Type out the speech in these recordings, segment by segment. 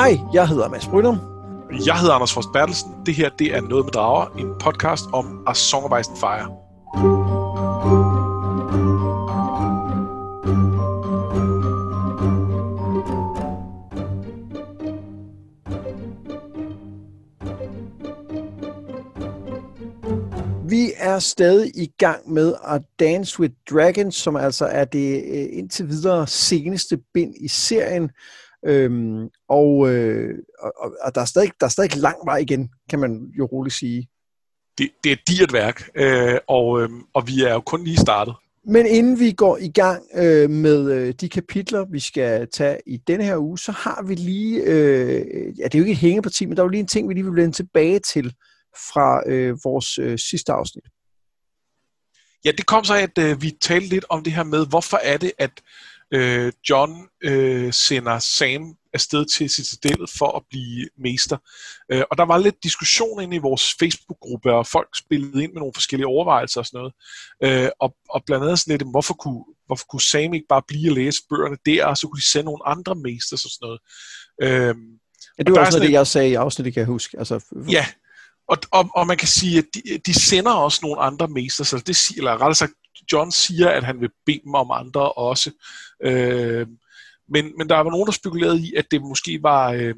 Hej, jeg hedder Mads Brynum. Jeg hedder Anders Frost Bertelsen. Det her det er Noget med Drager, en podcast om A Song of Ice and Fire. Vi er stadig i gang med at Dance with Dragons, som altså er det øh, indtil videre seneste bind i serien. Øhm, og, øh, og, og der, er stadig, der er stadig lang vej igen, kan man jo roligt sige. Det, det er et dyrt værk, øh, og, øh, og vi er jo kun lige startet. Men inden vi går i gang øh, med øh, de kapitler, vi skal tage i denne her uge, så har vi lige, øh, ja det er jo ikke et hængeparti, men der er jo lige en ting, vi lige vil vende tilbage til fra øh, vores øh, sidste afsnit. Ja, det kom så, at øh, vi talte lidt om det her med, hvorfor er det, at øh, John øh, sender Sam afsted til Citadellet for at blive mester. Øh, og der var lidt diskussion inde i vores Facebook-gruppe, og folk spillede ind med nogle forskellige overvejelser og sådan noget. Øh, og, og blandt andet sådan lidt, hvorfor kunne, hvorfor kunne Sam ikke bare blive og læse bøgerne der, og så kunne de sende nogle andre mester og sådan noget. Øh, ja, det var også noget, det jeg sagde i afsnittet, kan jeg huske. Altså, ja, og, og, og man kan sige, at de, de sender også nogle andre mester, så det siger, eller rettere sagt, John siger, at han vil bede dem om andre også. Øh, men, men der var nogen, der spekulerede i, at det måske var, øh,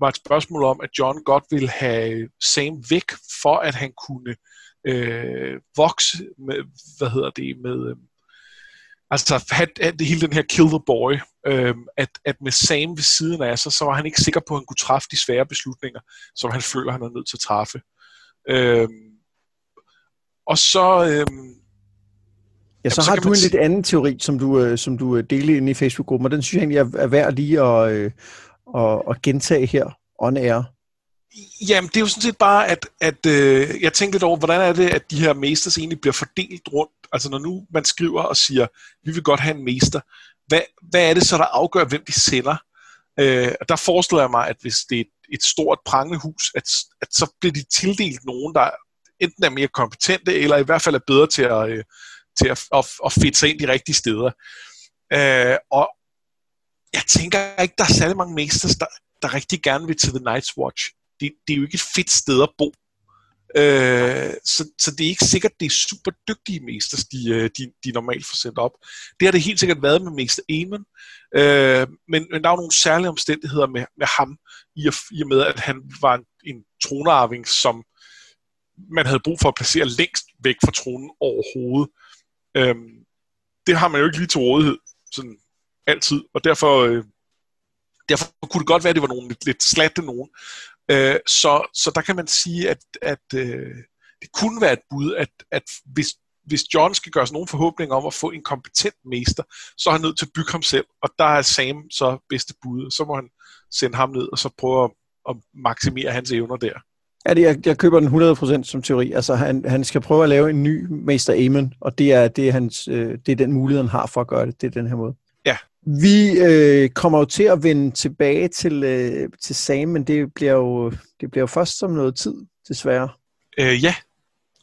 var et spørgsmål om, at John godt ville have Sam væk, for at han kunne øh, vokse med, hvad hedder det, med, øh, altså have, det hele den her kill the boy, øh, at, at med Sam ved siden af sig, så var han ikke sikker på, at han kunne træffe de svære beslutninger, som han føler, han er nødt til at træffe. Øh, og så... Øh, Ja, så, Jamen, så har du en lidt anden teori, som du, øh, som du øh, delte inde i Facebook-gruppen, og den synes jeg egentlig er, værd lige at, øh, at, at gentage her on air. Jamen, det er jo sådan set bare, at, at øh, jeg tænker lidt over, hvordan er det, at de her mesters egentlig bliver fordelt rundt? Altså, når nu man skriver og siger, vi vil godt have en mester, hvad, hvad er det så, der afgør, hvem de sender? Øh, og der forestiller jeg mig, at hvis det er et, et stort prangehus, at, at så bliver de tildelt nogen, der enten er mere kompetente, eller i hvert fald er bedre til at, øh, til at, at, at fitte sig ind de rigtige steder. Øh, og jeg tænker ikke, der er særlig mange mesters, der, der rigtig gerne vil til The Night's Watch. Det, det er jo ikke et fedt sted at bo. Øh, så, så det er ikke sikkert, det er super dygtige mesters, de, øh, de, de normalt får sendt op. Det har det helt sikkert været med Mester Eamon, øh, men, men der er jo nogle særlige omstændigheder med, med ham, i og, i og med, at han var en, en tronarving, som man havde brug for at placere længst væk fra tronen overhovedet. Øhm, det har man jo ikke lige til rådighed, sådan altid, og derfor, øh, derfor kunne det godt være, at det var nogle lidt, lidt slatte nogen. Øh, så, så der kan man sige, at, at øh, det kunne være et bud, at, at hvis, hvis John skal gøre sig nogen forhåbninger om at få en kompetent mester, så er han nødt til at bygge ham selv, og der er Sam så bedste bud. Så må han sende ham ned, og så prøve at, at maksimere hans evner der. Ja, det, jeg, jeg køber den 100% som teori. Altså, han, han skal prøve at lave en ny Mester Amen, og det er, det, er hans, øh, det er den mulighed, han har for at gøre det. Det er den her måde. Ja. Vi øh, kommer jo til at vende tilbage til, øh, til Sam, men det bliver, jo, det bliver jo først som noget tid, desværre. Øh, ja,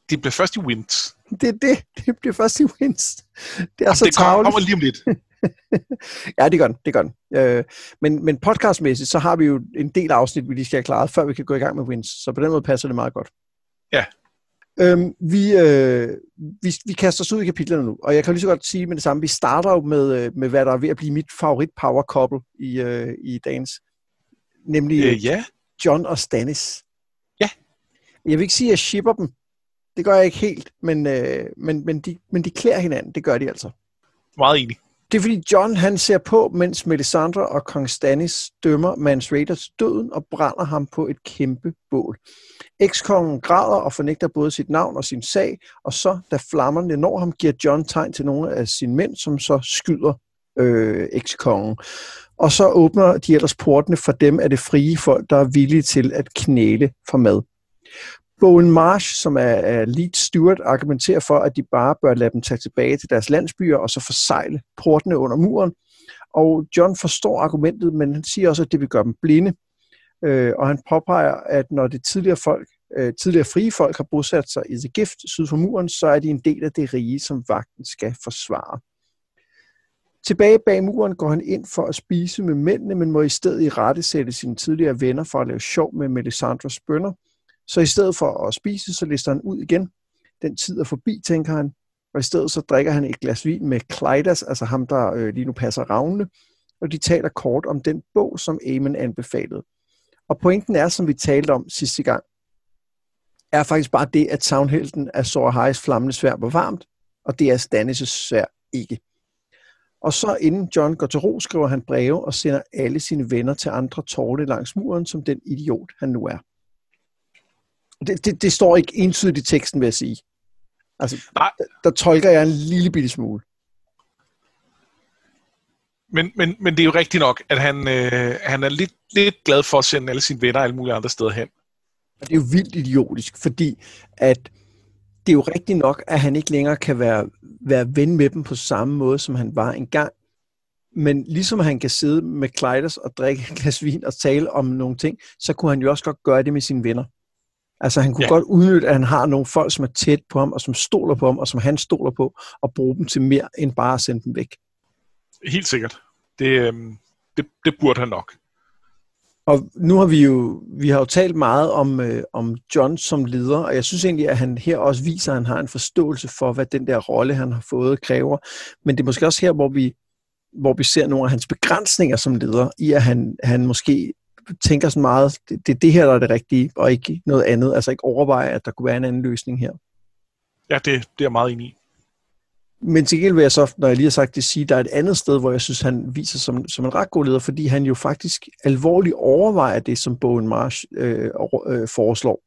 det bliver først i Wins. Det er det. Det bliver først i Wins. Det er Jamen, så det travlt. kommer lige om lidt. ja, det gør den. Det gør den. Øh, men, men podcastmæssigt, så har vi jo en del afsnit, vi lige skal have klaret, før vi kan gå i gang med Wins. Så på den måde passer det meget godt. Ja. Øhm, vi, øh, vi, vi kaster os ud i kapitlerne nu, og jeg kan lige så godt sige med det samme, vi starter jo med, øh, med hvad der er ved at blive mit favorit power couple i, øh, i dagens, nemlig Øh, ja. John og Stannis. Ja. Jeg vil ikke sige, at jeg shipper dem. Det gør jeg ikke helt, men, øh, men, men, de, men de klæder hinanden. Det gør de altså. Meget enig. Det er fordi John han ser på, mens Melisandre og kong Stannis dømmer Mans Raider til døden og brænder ham på et kæmpe bål. Ekskongen græder og fornægter både sit navn og sin sag, og så, da flammerne når ham, giver John tegn til nogle af sine mænd, som så skyder øh, ekskongen. Og så åbner de ellers portene for dem af det frie folk, der er villige til at knæle for mad. Bowen Marsh, som er, er lead steward, argumenterer for, at de bare bør lade dem tage tilbage til deres landsbyer og så forsejle portene under muren. Og John forstår argumentet, men han siger også, at det vil gøre dem blinde. Øh, og han påpeger, at når det tidligere folk, øh, tidligere frie folk har bosat sig i The Gift syd for muren, så er de en del af det rige, som vagten skal forsvare. Tilbage bag muren går han ind for at spise med mændene, men må i stedet i rette sætte sine tidligere venner for at lave sjov med Melisandres bønder. Så i stedet for at spise, så lister han ud igen. Den tid er forbi, tænker han, og i stedet så drikker han et glas vin med Kleidas, altså ham, der øh, lige nu passer ravnene, og de taler kort om den bog, som Amen anbefalede. Og pointen er, som vi talte om sidste gang, er faktisk bare det, at savnhelten af Sorahais flammende svær var varmt, og det er Stannis' svær ikke. Og så inden John går til ro, skriver han breve og sender alle sine venner til andre tårne langs muren, som den idiot han nu er. Det, det, det står ikke entydigt i teksten, vil jeg sige. Altså, Nej. Der, der tolker jeg en lille bitte smule. Men, men, men det er jo rigtigt nok, at han, øh, han er lidt, lidt glad for at sende alle sine venner alle mulige andre steder hen. Og det er jo vildt idiotisk, fordi at det er jo rigtigt nok, at han ikke længere kan være, være ven med dem på samme måde, som han var engang. Men ligesom han kan sidde med Kleidas og drikke et glas vin og tale om nogle ting, så kunne han jo også godt gøre det med sine venner. Altså han kunne ja. godt udnytte, at han har nogle folk, som er tæt på ham, og som stoler på ham, og som han stoler på, og bruge dem til mere, end bare at sende dem væk. Helt sikkert. Det, øh, det, det burde han nok. Og nu har vi jo, vi har jo talt meget om, øh, om John som leder, og jeg synes egentlig, at han her også viser, at han har en forståelse for, hvad den der rolle, han har fået, kræver. Men det er måske også her, hvor vi, hvor vi ser nogle af hans begrænsninger som leder, i at han, han måske tænker sådan meget, det, det er det her, der er det rigtige, og ikke noget andet. Altså ikke overveje, at der kunne være en anden løsning her. Ja, det, det er jeg meget enig i. Men til gengæld vil jeg så, når jeg lige har sagt det, sige, at der er et andet sted, hvor jeg synes, han viser som, som en ret god leder, fordi han jo faktisk alvorligt overvejer det, som Bowen Marsh øh, øh, foreslår.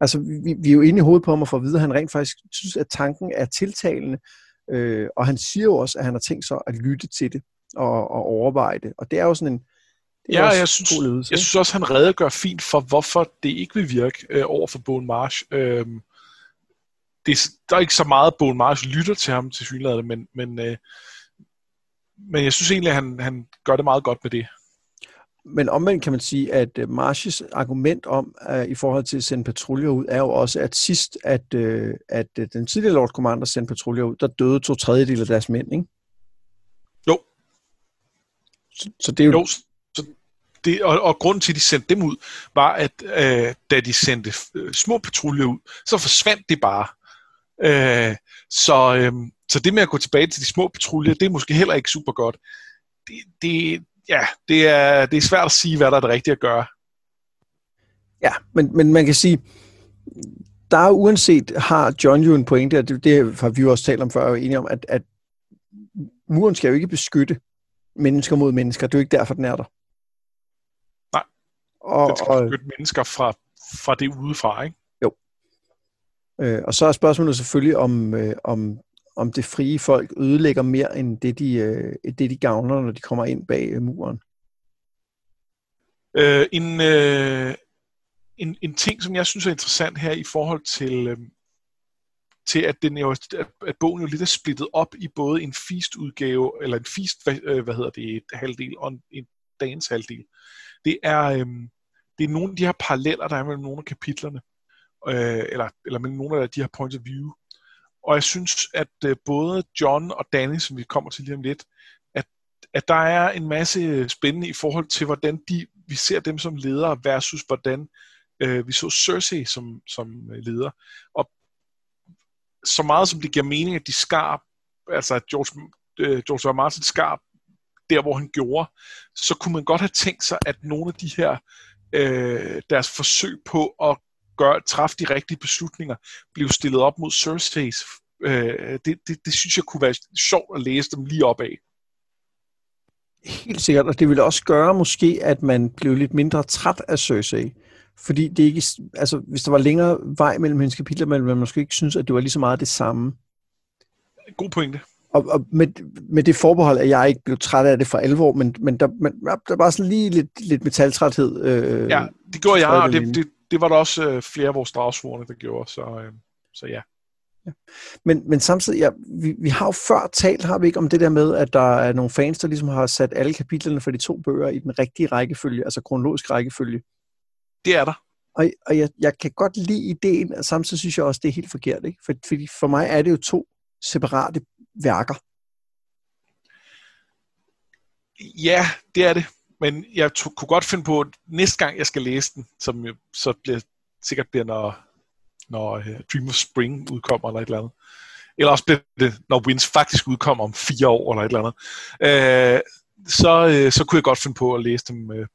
Altså, vi, vi er jo inde i hovedet på ham og får at vide, at han rent faktisk synes, at tanken er tiltalende, øh, og han siger jo også, at han har tænkt sig at lytte til det og, og overveje det. Og det er jo sådan en, ja, jeg synes, ledelse, jeg synes også, han redegør fint for, hvorfor det ikke vil virke øh, over for Bowen Marsh. Øh, det, der er ikke så meget, at Bowen Marsh lytter til ham til synligheden, men, men, øh, men jeg synes egentlig, at han, han gør det meget godt med det. Men omvendt kan man sige, at øh, Marshes argument om, uh, i forhold til at sende patruljer ud, er jo også, at sidst, at, uh, at uh, den tidligere Lord Commander sendte patruljer ud, der døde to tredjedel af deres mænd, ikke? Jo. Så, så det er jo... jo det, og, og grunden til, at de sendte dem ud, var, at øh, da de sendte øh, små patruljer ud, så forsvandt de bare. Øh, så, øh, så det med at gå tilbage til de små patruljer, det er måske heller ikke super godt. Det, det, ja, det er, det er svært at sige, hvad der er det rigtige at gøre. Ja, men, men man kan sige, der er uanset, har John jo en pointe, og det, det har vi jo også talt om før, og er enige om, at, at muren skal jo ikke beskytte mennesker mod mennesker. Det er jo ikke derfor, den er der. Og, den skal beskytte mennesker fra, fra det udefra, ikke? Øh, og så er spørgsmålet selvfølgelig, om, øh, om, om det frie folk ødelægger mere end det, de, øh, det, de gavner, når de kommer ind bag øh, muren. Øh, en, øh, en, en ting, som jeg synes er interessant her i forhold til, øh, til at, den jo, at bogen jo lidt er splittet op i både en feast-udgave, eller en feast, hvad, øh, hvad hedder det, et halvdel, og en, en dagens halvdel. Det er, øh, det er nogle af de her paralleller, der er mellem nogle af kapitlerne øh, eller, eller mellem nogle af de her points of view. Og jeg synes, at øh, både John og Danny, som vi kommer til lige om lidt, at, at der er en masse spændende i forhold til, hvordan de, vi ser dem som ledere versus hvordan øh, vi så Cersei som, som øh, leder. Og så meget som det giver mening, at de skar, altså at George, øh, George R. Martin skar der, hvor han gjorde, så kunne man godt have tænkt sig, at nogle af de her, øh, deres forsøg på at gør, træffe de rigtige beslutninger, blive stillet op mod Cersei's. Øh, det, det, det synes jeg kunne være sjovt at læse dem lige op af. Helt sikkert, og det ville også gøre måske, at man blev lidt mindre træt af Cersei. Fordi det ikke, altså, hvis der var længere vej mellem hendes kapitler, men man måske ikke synes, at det var lige så meget det samme. God pointe. Og, og med, med det forbehold, at jeg ikke blev træt af det for alvor, men, men der, men, der var sådan lige lidt, lidt metaltræthed. Øh, ja, det gjorde jeg, og det, det, det var der også øh, flere af vores dragsvorene, der gjorde, så, øh, så ja. ja. Men, men samtidig, ja, vi, vi har jo før talt, har vi ikke, om det der med, at der er nogle fans, der ligesom har sat alle kapitlerne for de to bøger i den rigtige rækkefølge, altså kronologisk rækkefølge. Det er der. Og, og jeg, jeg kan godt lide ideen, og samtidig synes jeg også, det er helt forkert. Ikke? For, fordi for mig er det jo to separate værker. Ja, det er det. Men jeg to, kunne godt finde på, at næste gang jeg skal læse den, som jo så bliver, sikkert bliver, når, når uh, Dream of Spring udkommer eller et eller andet. Eller også bliver det, når Wins faktisk udkommer om fire år eller et eller andet. Uh, så, uh, så kunne jeg godt finde på at læse dem uh,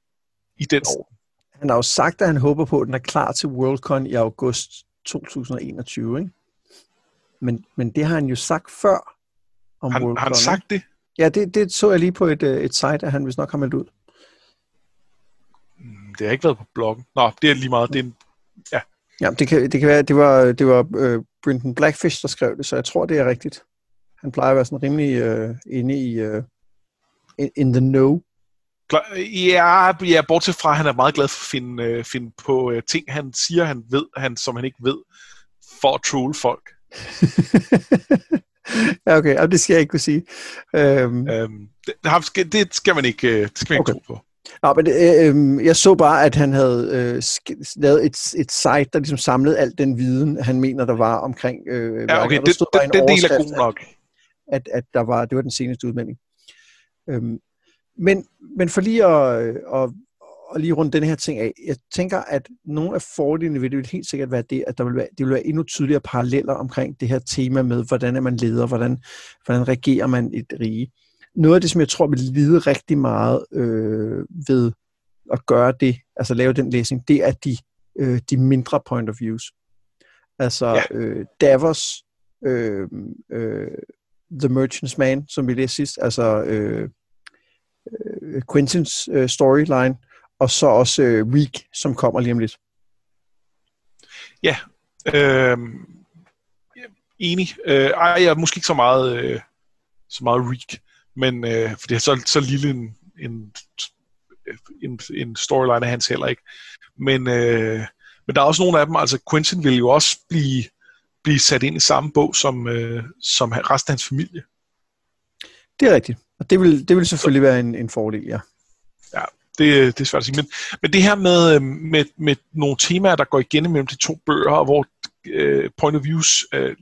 i den år. Han har jo sagt, at han håber på, at den er klar til Worldcon i august 2021, ikke? Men, men det har han jo sagt før om han, Worldcon. Har han sagt det? Ja, det, det så jeg lige på et, et site, at han vist nok har meldt ud. Mm, det har ikke været på bloggen. Nå, det er lige meget. Det er en, ja. Ja, det kan, det kan være, det var, det var uh, Brendan Blackfish, der skrev det, så jeg tror, det er rigtigt. Han plejer at være sådan rimelig uh, inde i uh, in, the know. Ja, ja, bortset fra, at han er meget glad for at finde, uh, finde på uh, ting, han siger, han ved, han, som han ikke ved, for at troll folk. ja, okay, det skal jeg ikke kunne sige. Um, um, det, det, skal man ikke, det skal man okay. ikke tro på. Nå, men øh, øh, jeg så bare, at han havde øh, lavet et, et site, der ligesom samlede al den viden, han mener, der var omkring øh, Ja, okay, det, det, det, den del er god nok. At, at, at der var, det var den seneste udmelding. Øhm, men, men for lige at, øh, at, at lige runde den her ting af, jeg tænker, at nogle af fordelene ved det vil helt sikkert være det, at der vil være, det vil være endnu tydeligere paralleller omkring det her tema med, hvordan er man leder, hvordan, hvordan regerer man et rige noget af det, som jeg tror vil lide rigtig meget øh, ved at gøre det, altså lave den læsning, det er de, øh, de mindre point of views. Altså ja. øh, Davos, øh, øh, The Merchant's Man, som vi læste sidst, altså øh, øh, Quentins øh, storyline, og så også øh, Week, som kommer lige om lidt. Ja, øh, enig. Øh, ej, jeg er måske ikke så meget, øh, så meget Reek men øh, fordi så, så lille en, en, en, en storyline er hans heller ikke. Men, øh, men der er også nogle af dem, altså Quentin vil jo også blive, blive sat ind i samme bog som, øh, som resten af hans familie. Det er rigtigt, og det vil, det vil selvfølgelig være en, en fordel, ja. Ja, det, det er svært at sige. Men, men det her med, øh, med, med nogle temaer, der går igen mellem de to bøger, og hvor øh, point of views øh,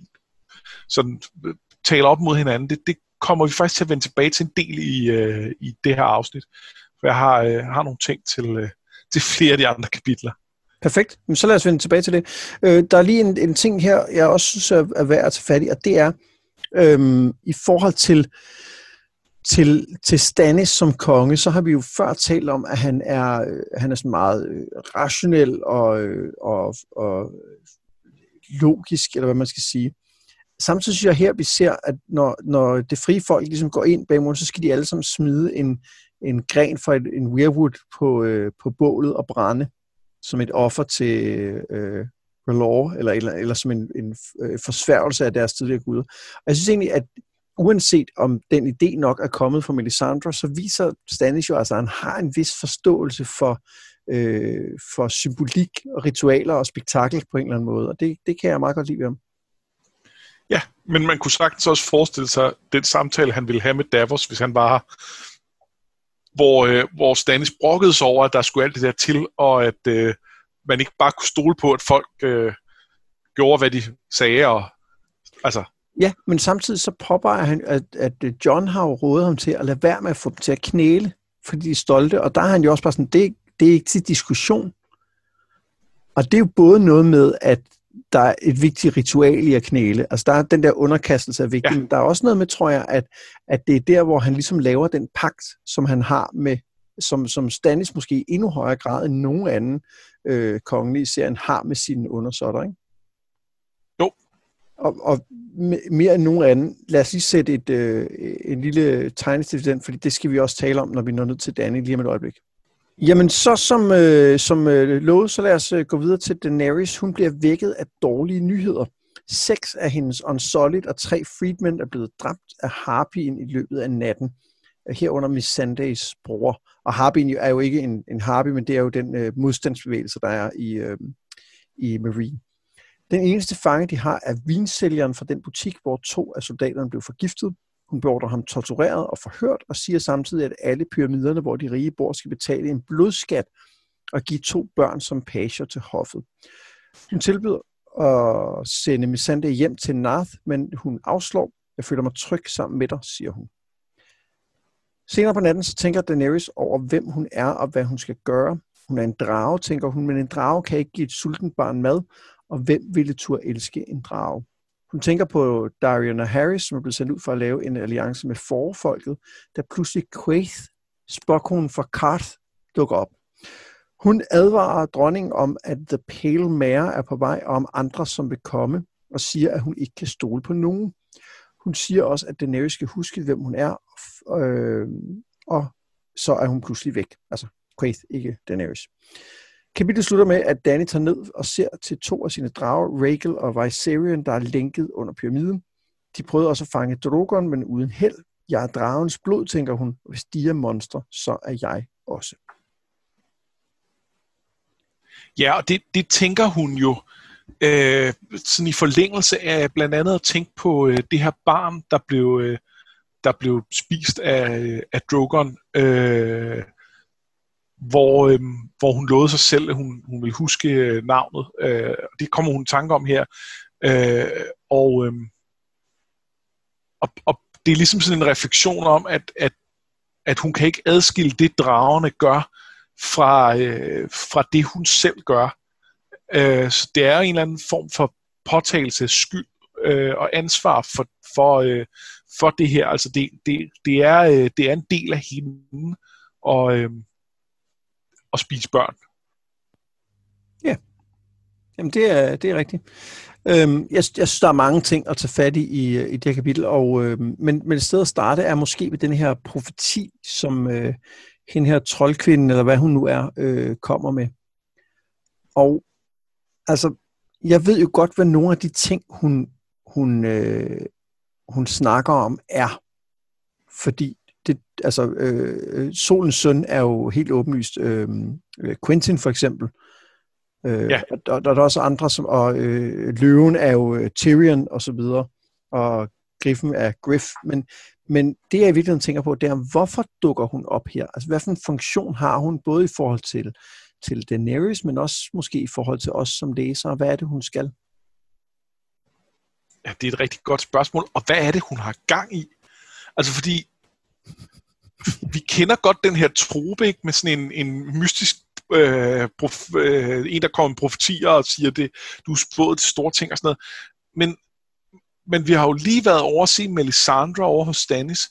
sådan, øh, taler op mod hinanden, det, det, kommer vi faktisk til at vende tilbage til en del i, øh, i det her afsnit. For jeg har, øh, har nogle ting til, øh, til flere af de andre kapitler. Perfekt. Men så lad os vende tilbage til det. Øh, der er lige en, en ting her, jeg også synes er værd at tage fat i, og det er øh, i forhold til, til, til Stannis som konge, så har vi jo før talt om, at han er, øh, han er sådan meget øh, rationel og, øh, og, og logisk, eller hvad man skal sige samtidig synes jeg her, vi ser, at når, når det frie folk ligesom går ind bag muren, så skal de alle sammen smide en, en gren fra et, en weirwood på, øh, på bålet og brænde, som et offer til øh, Relore, eller, eller, eller som en, en øh, forsværgelse af deres tidligere guder. Og jeg synes egentlig, at uanset om den idé nok er kommet fra Melisandre, så viser Stannis jo, altså, at han har en vis forståelse for, øh, for symbolik og ritualer og spektakel på en eller anden måde, og det, det kan jeg meget godt lide ved ham. Ja, men man kunne sagtens også forestille sig den samtale, han ville have med Davos, hvis han var her, hvor, øh, hvor Stannis brokkede sig over, at der skulle alt det der til, og at øh, man ikke bare kunne stole på, at folk øh, gjorde, hvad de sagde. Og, altså. Ja, men samtidig så påpeger han, at, at John har jo rådet ham til at lade være med at få dem til at knæle, fordi de er stolte, og der er han jo også bare sådan, det, det er ikke til diskussion. Og det er jo både noget med, at der er et vigtigt ritual i at knæle. Altså der er den der underkastelse af vigtig, ja. der er også noget med, tror jeg, at, at det er der, hvor han ligesom laver den pagt, som han har med, som, som Stannis måske i endnu højere grad end nogen anden øh, kongelig i serien har med sine undersåtter, ikke? Og, og mere end nogen anden, lad os lige sætte et, øh, en lille tegnestil den, fordi det skal vi også tale om, når vi når ned til Danny lige om et øjeblik. Jamen, så som, øh, som øh, lovet, så lad os øh, gå videre til Daenerys. Hun bliver vækket af dårlige nyheder. Seks af hendes Unsullied og tre Freedmen er blevet dræbt af Harpien i løbet af natten. Øh, herunder Miss Sandays bror. Og Harpien er jo ikke en, en Harpy, men det er jo den øh, modstandsbevægelse, der er i, øh, i Marine. Den eneste fange, de har, er vinsælgeren fra den butik, hvor to af soldaterne blev forgiftet. Hun beordrer ham tortureret og forhørt, og siger samtidig, at alle pyramiderne, hvor de rige bor, skal betale en blodskat og give to børn som pager til hoffet. Hun tilbyder at sende Missandei hjem til Nath, men hun afslår. Jeg føler mig tryg sammen med dig, siger hun. Senere på natten så tænker Daenerys over, hvem hun er og hvad hun skal gøre. Hun er en drage, tænker hun, men en drage kan ikke give et sultent barn mad, og hvem ville turde elske en drage? Hun tænker på Diana Harris, som er blevet sendt ud for at lave en alliance med forfolket, da pludselig Quaith, spokkonen for Karth, dukker op. Hun advarer dronningen om, at The Pale Mare er på vej, og om andre, som vil komme, og siger, at hun ikke kan stole på nogen. Hun siger også, at Daenerys skal huske, hvem hun er, øh, og så er hun pludselig væk. Altså Quaith, ikke Daenerys. Kapitlet slutter med, at Danny tager ned og ser til to af sine drager, Rhaegal og Viserion, der er lænket under pyramiden. De prøvede også at fange Drogon, men uden held. Jeg er dragens blod, tænker hun. Hvis de er monstre, så er jeg også. Ja, og det, det tænker hun jo øh, sådan i forlængelse af blandt andet at tænke på øh, det her barn, der blev, øh, der blev spist af, øh, af Drogon, øh, hvor, øh, hvor hun lovede sig selv, at hun, hun ville huske øh, navnet. Øh, det kommer hun i tanke om her. Øh, og, øh, og, og det er ligesom sådan en refleksion om, at, at, at hun kan ikke adskille det, dragerne gør, fra, øh, fra det, hun selv gør. Øh, så det er en eller anden form for påtagelse skyld øh, og ansvar for, for, øh, for det her. Altså det, det, det, er, øh, det er en del af hende og, øh, at spise børn. Ja, Jamen det er, det er rigtigt. Øhm, jeg, jeg synes, der er mange ting at tage fat i i, i det her kapitel, og, øh, men, men et sted at starte er måske ved den her profeti, som øh, hende her troldkvinde, eller hvad hun nu er, øh, kommer med. Og altså, jeg ved jo godt, hvad nogle af de ting, hun, hun, øh, hun snakker om, er. Fordi altså, øh, Solens søn er jo helt åbenlyst øh, Quentin for eksempel. Øh, ja. og, og der er også andre, som, og øh, løven er jo øh, Tyrion og så videre, og Griffen er Griff. Men, men det, jeg i virkeligheden tænker på, det er, hvorfor dukker hun op her? Altså, hvad for en funktion har hun, både i forhold til, til Daenerys, men også måske i forhold til os som læsere? Hvad er det, hun skal? Ja, det er et rigtig godt spørgsmål. Og hvad er det, hun har gang i? Altså, fordi vi kender godt den her trope, ikke? Med sådan en, en mystisk øh, prof, øh, en, der kommer med profetier og siger, det, du er spået til store ting og sådan noget. Men men vi har jo lige været over at se Melisandre over hos Stannis.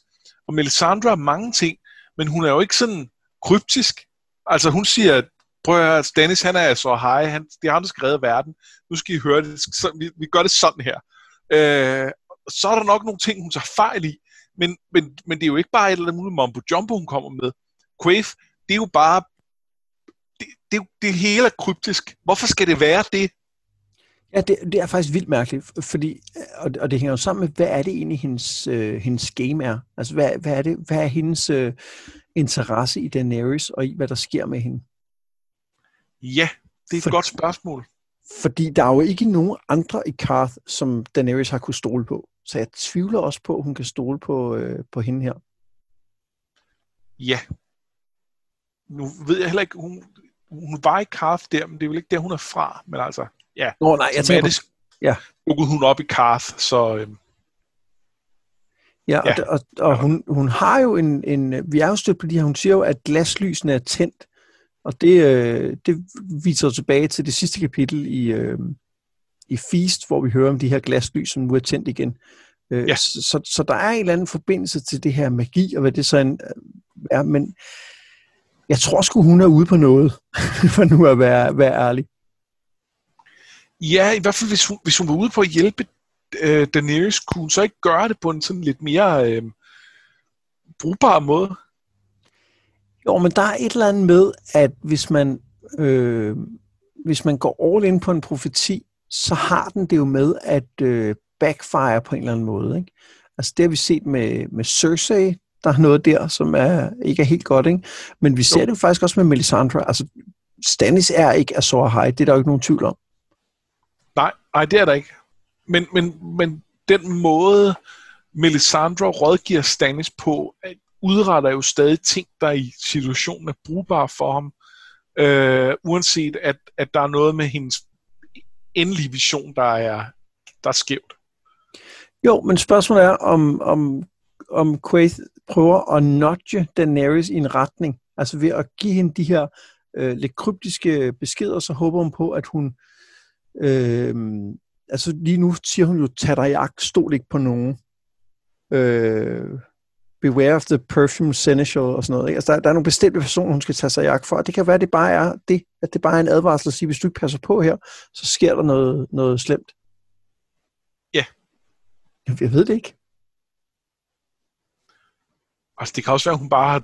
Og Melisandre er mange ting, men hun er jo ikke sådan kryptisk. Altså hun siger, prøv at høre, Stannis han er så hej, han, det er ham, der skal redde verden. Nu skal I høre det, så, vi, vi gør det sådan her. Øh, så er der nok nogle ting, hun tager fejl i, men, men, men det er jo ikke bare et eller andet mumbo jumbo, hun kommer med. Quaif, det er jo bare, det, det, det hele er kryptisk. Hvorfor skal det være det? Ja, det, det er faktisk vildt mærkeligt, fordi, og, og det hænger jo sammen med, hvad er det egentlig, hendes, øh, hendes game er? Altså, hvad, hvad, er det, hvad er hendes øh, interesse i Daenerys, og i, hvad der sker med hende? Ja, det er et For, godt spørgsmål. Fordi der er jo ikke nogen andre i Karth, som Daenerys har kunne stole på. Så jeg tvivler også på, at hun kan stole på, øh, på hende her. Ja. Nu ved jeg heller ikke, hun, hun var i Karth der, men det er vel ikke der, hun er fra. Men altså, ja. Nå, nej, jeg tænker på... Ja. Dukkede hun op i Karth, så... Øh, Ja, ja. og, og, og hun, hun har jo en, en... Vi er jo stødt på de her... Hun siger jo, at glaslysene er tændt. Og det, øh, det viser tilbage til det sidste kapitel i, øh, i Feast, hvor vi hører om de her glaslys, som nu er tændt igen. Øh, ja. så, så der er en eller anden forbindelse til det her magi, og hvad det så en, er. Men jeg tror sgu, hun er ude på noget, for nu at være, være ærlig. Ja, i hvert fald hvis hun, hvis hun var ude på at hjælpe øh, Daenerys, kunne hun så ikke gøre det på en sådan lidt mere øh, brugbar måde? Jo, men der er et eller andet med, at hvis man, øh, hvis man går all in på en profeti, så har den det jo med at øh, backfire på en eller anden måde. Ikke? Altså det har vi set med, med Cersei, der er noget der, som er, ikke er helt godt, ikke? men vi ser jo. det jo faktisk også med Melisandre. Altså Stannis er ikke Azor High, det er der jo ikke nogen tvivl om. Nej, nej, det er der ikke. Men, men, men den måde, Melisandre rådgiver Stannis på, at udretter jo stadig ting, der i situationen er brugbare for ham, øh, uanset at, at der er noget med hendes endelige vision, der er, der er skævt. Jo, men spørgsmålet er, om, om, om Quaith prøver at nudge Daenerys i en retning, altså ved at give hende de her øh, lidt kryptiske beskeder, så håber hun på, at hun øh, altså lige nu siger hun jo, tag dig i agt, stol ikke på nogen. Øh, beware of the perfume seneschal og sådan noget. Ikke? Altså, der, der er nogle bestemte personer, hun skal tage sig i agt for, og det kan være, at det bare er det, at det bare er en advarsel at sige, hvis du ikke passer på her, så sker der noget, noget slemt. Ja. Jeg ved det ikke. Altså, det kan også være, at hun bare har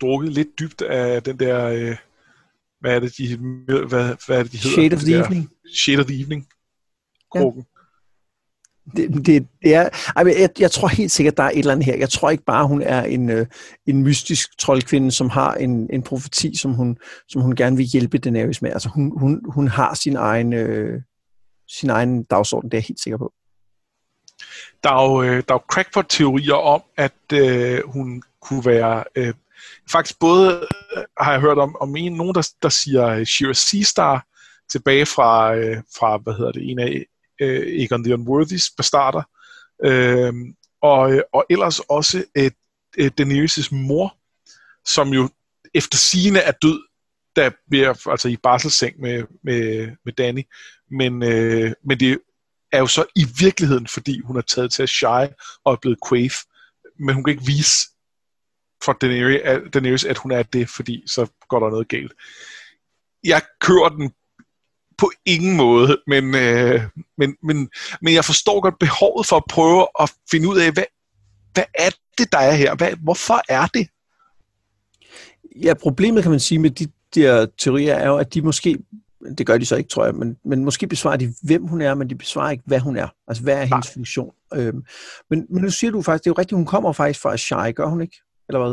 drukket lidt dybt af den der, øh, hvad er det, de, hvad, hvad er det, de hedder? Shade of the Evening. Shade of the Evening. Krukken. Ja. Det, det, det er, jeg, jeg tror helt sikkert, der er et eller andet her. Jeg tror ikke bare, hun er en, øh, en mystisk troldkvinde, som har en, en profeti, som hun, som hun gerne vil hjælpe Daenerys med. Altså, hun, hun, hun har sin egen, øh, sin egen dagsorden, det er jeg helt sikker på. Der er jo, øh, der er jo crackpot-teorier om, at øh, hun kunne være... Øh, faktisk både øh, har jeg hørt om, om en, nogen, der, der siger øh, Shira Seastar tilbage fra, øh, fra, hvad hedder det, en af øh, Egon the Unworthy's bastarder, øh, og, øh, og ellers også øh, øh, Daenerys' mor, som jo efter sigende er død, der bliver altså i barselsseng med, med, med Danny, men, øh, men det er jo så i virkeligheden, fordi hun er taget til at shy og er blevet quave, men hun kan ikke vise for Daenerys, Daenerys, at hun er det, fordi så går der noget galt. Jeg kører den på ingen måde, men, øh, men, men, men jeg forstår godt behovet for at prøve at finde ud af, hvad, hvad er det, der er her? Hvad, hvorfor er det? Ja, problemet kan man sige med de der teorier er jo, at de måske, det gør de så ikke, tror jeg, men, men måske besvarer de, hvem hun er, men de besvarer ikke, hvad hun er. Altså, hvad er hendes Nej. funktion? Øhm, men, men nu siger du faktisk, det er jo rigtigt, hun kommer faktisk fra Shai, gør hun ikke? Eller hvad?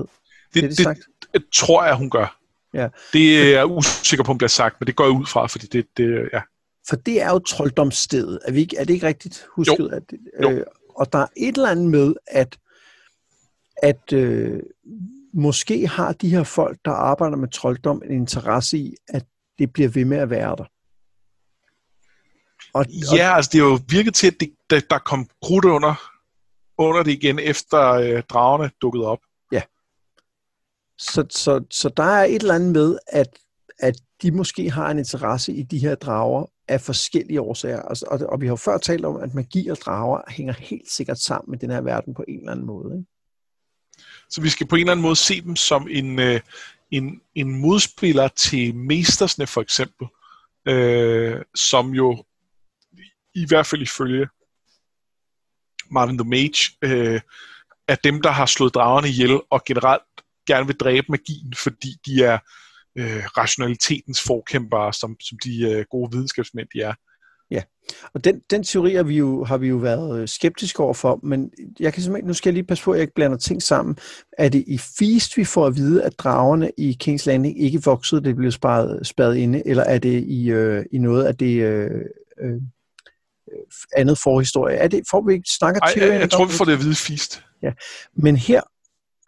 Det, det, det, sagt? det tror jeg, hun gør. Ja. Det er jeg usikker på, om bliver sagt, men det går jeg ud fra, fordi det, det ja. For det er jo trolddomsstedet. Er, vi ikke, er det ikke rigtigt husket? Jo. At, øh, og der er et eller andet med, at, at øh, måske har de her folk, der arbejder med trolddom, en interesse i, at det bliver ved med at være der. Og, ja, og, altså det er jo virket til, at det, der, der kom krudt under, under det igen, efter øh, dragerne dukkede op. Så, så, så der er et eller andet med, at, at de måske har en interesse i de her drager af forskellige årsager. Altså, og, og vi har jo før talt om, at magi og drager hænger helt sikkert sammen med den her verden på en eller anden måde. Ikke? Så vi skal på en eller anden måde se dem som en, øh, en, en modspiller til Mestersne for eksempel, øh, som jo i hvert fald ifølge Martin the Mage øh, er dem, der har slået dragerne ihjel og generelt gerne vil dræbe magien, fordi de er øh, rationalitetens forkæmpere, som, som de øh, gode videnskabsmænd, de er. Ja, og den, den teori har vi, jo, har vi jo været øh, skeptiske overfor, men jeg kan simpelthen, nu skal jeg lige passe på, at jeg ikke blander ting sammen. Er det i Feast, vi får at vide, at dragerne i King's Landing ikke voksede, det blev sparet, spadet inde, eller er det i, øh, i noget af det øh, øh, andet forhistorie? Er det, får vi ikke snakker til? Jeg, jeg tror, vi får det at vide Feast. Ja, men her,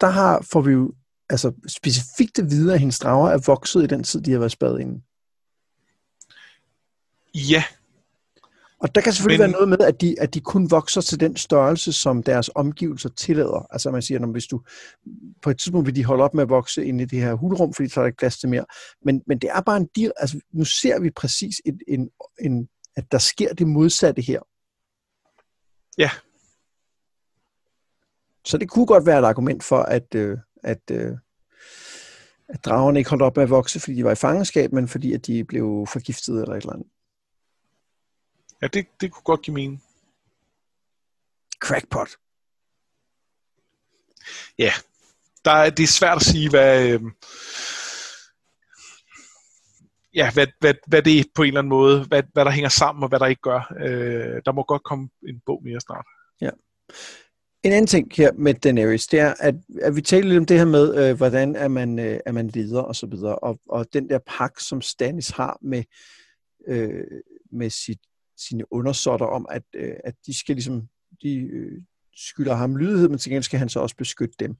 der har, får vi jo altså specifikt at vide, at hendes drager er vokset i den tid, de har været spadet inde? Ja. Og der kan selvfølgelig Men... være noget med, at de, at de kun vokser til den størrelse, som deres omgivelser tillader. Altså man siger, at hvis du på et tidspunkt vil de holde op med at vokse ind i det her hulrum, fordi så er der ikke plads til mere. Men, men det er bare en deal. Altså nu ser vi præcis, en, en, en, at der sker det modsatte her. Ja. Så det kunne godt være et argument for, at, øh, at, øh, at dragerne ikke holdt op med at vokse, fordi de var i fangenskab, men fordi at de blev forgiftet eller et eller andet. Ja, det, det kunne godt give mening. Crackpot. Ja, der er, det er svært at sige, hvad, øh, ja, hvad, hvad, hvad det er på en eller anden måde, hvad, hvad der hænger sammen og hvad der ikke gør. Øh, der må godt komme en bog mere snart. Ja. En anden ting her med Daenerys, det er, at, at vi taler lidt om det her med, øh, hvordan er man, øh, er man leder og så videre, og, og den der pak, som Stannis har med, øh, med sit, sine undersåtter om, at, øh, at de skal ligesom, de øh, skylder ham lydighed, men til gengæld skal han så også beskytte dem.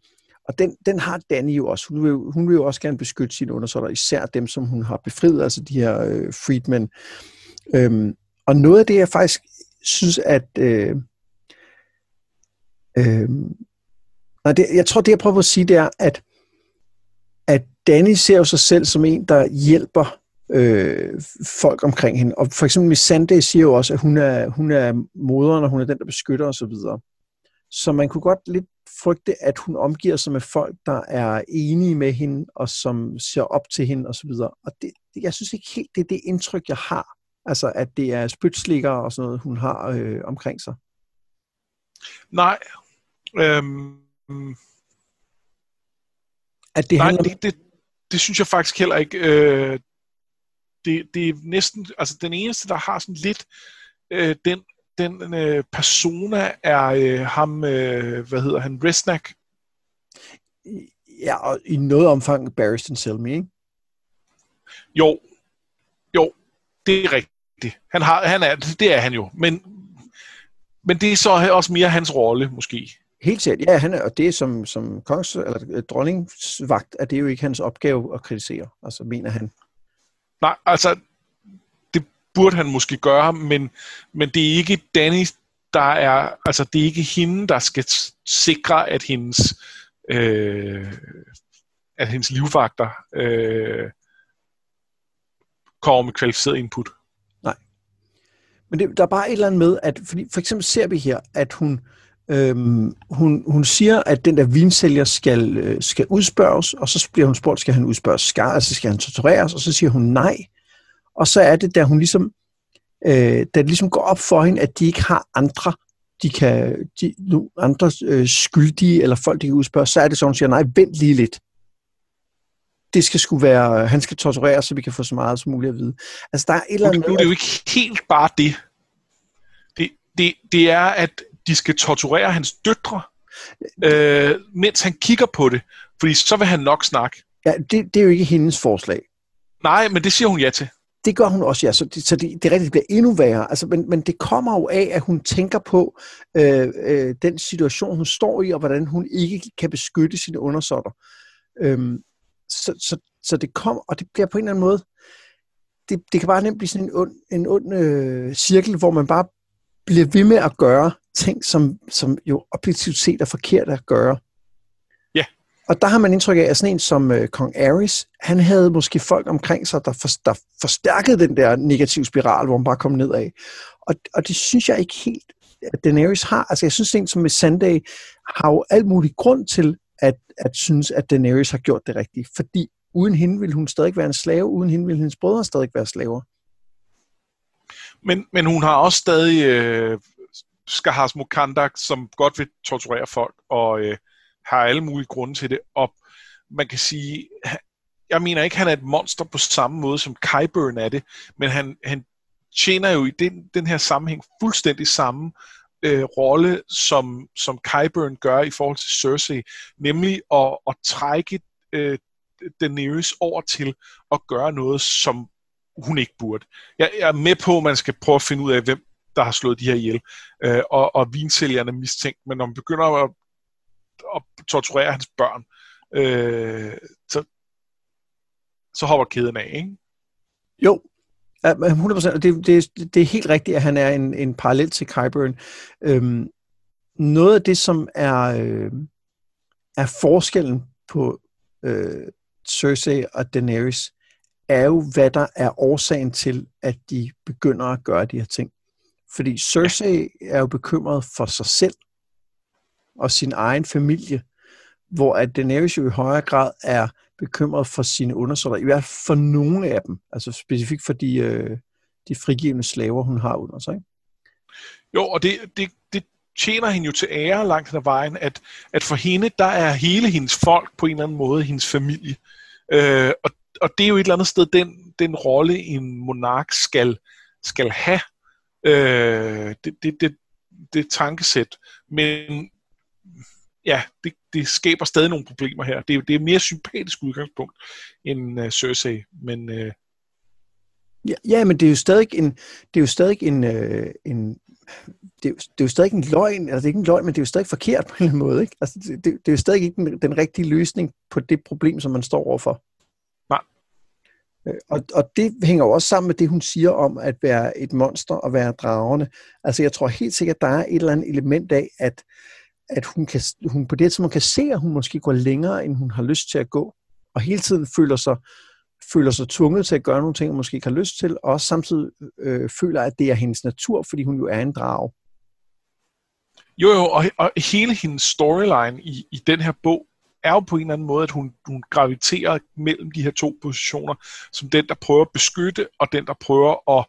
Og den, den har Danny jo også. Hun vil, hun vil jo også gerne beskytte sine undersåtter, især dem, som hun har befriet, altså de her øh, freedmen. Øhm, og noget af det, jeg faktisk synes, at... Øh, Øh, og det, jeg tror, det jeg prøver at sige, det er, at, at Danny ser jo sig selv som en, der hjælper øh, folk omkring hende. Og for eksempel Missandei siger jo også, at hun er, hun er moderen, og hun er den, der beskytter osv. Så, så man kunne godt lidt frygte, at hun omgiver sig med folk, der er enige med hende, og som ser op til hende osv. Og det, det, jeg synes ikke helt, det er det indtryk, jeg har. Altså, at det er spytslikker og sådan noget, hun har øh, omkring sig. Nej. Øhm, at det nej, handler... det, det, det synes jeg faktisk heller ikke. Øh, det, det er næsten, altså den eneste, der har sådan lidt øh, den, den øh, persona, er øh, ham, øh, hvad hedder han, Resnack. Ja, og i noget omfang Barristan Selmy, ikke? Jo, jo, det er rigtigt. Han har, han er, det er han jo, men, men det er så også mere hans rolle, måske. Helt sikkert, ja, han er, og det er som, som kongs, eller dronningsvagt, at det er jo ikke hans opgave at kritisere, altså mener han. Nej, altså, det burde han måske gøre, men, men det er ikke Danny, der er, altså det er ikke hende, der skal sikre, at hendes, øh, at hendes livvagter øh, kommer med kvalificeret input. Nej. Men det, der er bare et eller andet med, at fordi for eksempel ser vi her, at hun, øhm, hun, hun siger, at den der vinsælger skal, øh, skal udspørges, og så bliver hun spurgt, skal han udspørges skar, altså skal han tortureres, og så siger hun nej. Og så er det, da hun ligesom, øh, da det ligesom går op for hende, at de ikke har andre, de kan, de, nu, andre øh, skyldige, eller folk, de kan udspørge, så er det så, hun siger, nej, vent lige lidt. Det skal skulle være, han skal tortureres, så vi kan få så meget som muligt at vide. Altså, der er et eller andet... Nu er det jo ikke helt bare. Det, det, det er, at de skal torturere hans døtre, øh, mens han kigger på det, fordi så vil han nok snakke. Ja, det, det er jo ikke hendes forslag. Nej, men det siger hun ja til. Det gør hun også, ja. Så det, så det, det rigtigt bliver endnu værre. Altså, men, men det kommer jo af, at hun tænker på øh, øh, den situation, hun står i, og hvordan hun ikke kan beskytte sine undersåtter. Øhm, så, så, så det kommer, og det bliver på en eller anden måde, det, det kan bare nemt blive sådan en ond, en ond øh, cirkel, hvor man bare bliver ved med at gøre ting, som, som jo objektivt set er forkert at gøre. Ja. Og der har man indtryk af, at sådan en som øh, Kong Ares, han havde måske folk omkring sig, der, for, der forstærkede den der negative spiral, hvor man bare kom nedad. Og, og det synes jeg ikke helt, at Daenerys har. Altså jeg synes, en som med Sunday har jo alt mulig grund til at, at synes, at Daenerys har gjort det rigtigt. Fordi uden hende ville hun stadig være en slave, uden hende ville hendes brødre stadig være slaver. Men, men hun har også stadig øh, Skahas Mokandak, som godt vil torturere folk, og øh, har alle mulige grunde til det. Og man kan sige, jeg mener ikke, han er et monster på samme måde, som Kyburn er det, men han, han tjener jo i den, den her sammenhæng fuldstændig samme øh, rolle, som, som Kyburn gør i forhold til Cersei, nemlig at, at trække øh, Daenerys over til at gøre noget, som hun ikke burde. Jeg, jeg er med på, at man skal prøve at finde ud af, hvem der har slået de her ihjel, øh, og, og vinsælgerne mistænkt, men når man begynder at, at torturere hans børn, øh, så, så hopper kæden af, ikke? Jo, 100%, det, det, det er helt rigtigt, at han er en, en parallel til Kyburn. Øhm, noget af det, som er, øh, er forskellen på øh, Cersei og Daenerys, er jo, hvad der er årsagen til, at de begynder at gøre de her ting. Fordi Cersei er jo bekymret for sig selv og sin egen familie, hvor at Daenerys jo i højere grad er bekymret for sine undersåtter, i hvert fald for nogle af dem, altså specifikt for de, øh, de frigivende slaver, hun har under sig. Ikke? Jo, og det, det, det tjener hende jo til ære langt ad vejen, at, at for hende, der er hele hendes folk på en eller anden måde hendes familie. Øh, og, og det er jo et eller andet sted den, den rolle, en monark skal, skal have. Øh, det, det, det, det tankesæt. Men ja, det, det skaber stadig nogle problemer her. Det er, det er mere sympatisk udgangspunkt end uh, Cersei, men... Uh... Ja, ja, men det er jo stadig en, det er jo stadig en, øh, en det, er, det er jo stadig en løgn, altså det er ikke en løgn, men det er jo stadig forkert på en eller anden måde, ikke? Altså det, det, det er jo stadig ikke den, den rigtige løsning på det problem, som man står overfor. Øh, og, og det hænger jo også sammen med det, hun siger om at være et monster og være dragerne. Altså jeg tror helt sikkert, der er et eller andet element af, at at hun, kan, hun på det tidspunkt kan se, at hun måske går længere, end hun har lyst til at gå, og hele tiden føler sig, føler sig tvunget til at gøre nogle ting, hun måske ikke har lyst til, og også samtidig øh, føler, at det er hendes natur, fordi hun jo er en drag. Jo, jo, og, og hele hendes storyline i, i den her bog er jo på en eller anden måde, at hun, hun graviterer mellem de her to positioner, som den, der prøver at beskytte, og den, der prøver at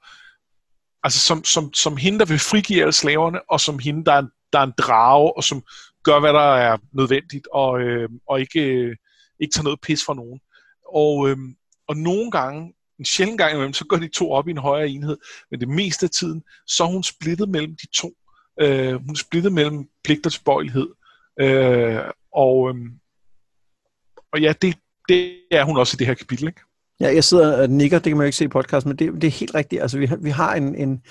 altså som, som, som hende, der vil frigive alle slaverne, og som hende, der er, der er en drage, og som gør, hvad der er nødvendigt, og, øh, og ikke, øh, ikke tager noget pis fra nogen. Og, øh, og nogle gange, en sjældent gang imellem, så går de to op i en højere enhed, men det meste af tiden, så er hun splittet mellem de to. Øh, hun er splittet mellem pligt og tilbøjelighed. Øh, og, øh, og ja, det, det er hun også i det her kapitel, ikke? Ja, jeg sidder og nikker, det kan man jo ikke se i podcast, men det, det er helt rigtigt. Altså, vi har, vi har en, en,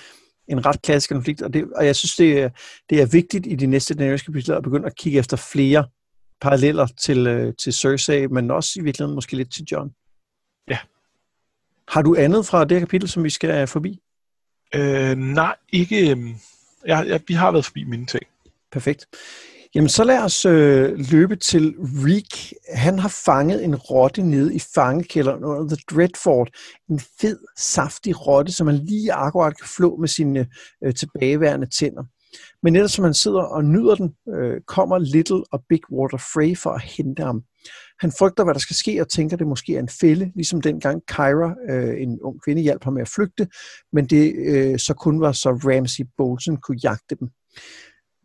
en ret klassisk konflikt, og, det, og jeg synes, det er, det er vigtigt i de næste Daenerys kapitler at begynde at kigge efter flere paralleller til, øh, til Cersei, men også i virkeligheden måske lidt til John. Ja. Har du andet fra det her kapitel, som vi skal forbi? Øh, nej, ikke. Øhm, ja, ja, vi har været forbi mine ting. Perfekt. Jamen, så lad os øh, løbe til Reek. Han har fanget en rotte nede i fangekælderen under The Dreadfort. En fed, saftig rotte, som han lige akkurat kan flå med sine øh, tilbageværende tænder. Men netop som han sidder og nyder den, øh, kommer Little og Big Water Frey for at hente ham. Han frygter, hvad der skal ske, og tænker, det måske er en fælde, ligesom dengang Kyra, øh, en ung kvinde, hjalp ham med at flygte, men det øh, så kun var så Ramsey Bolton kunne jagte dem.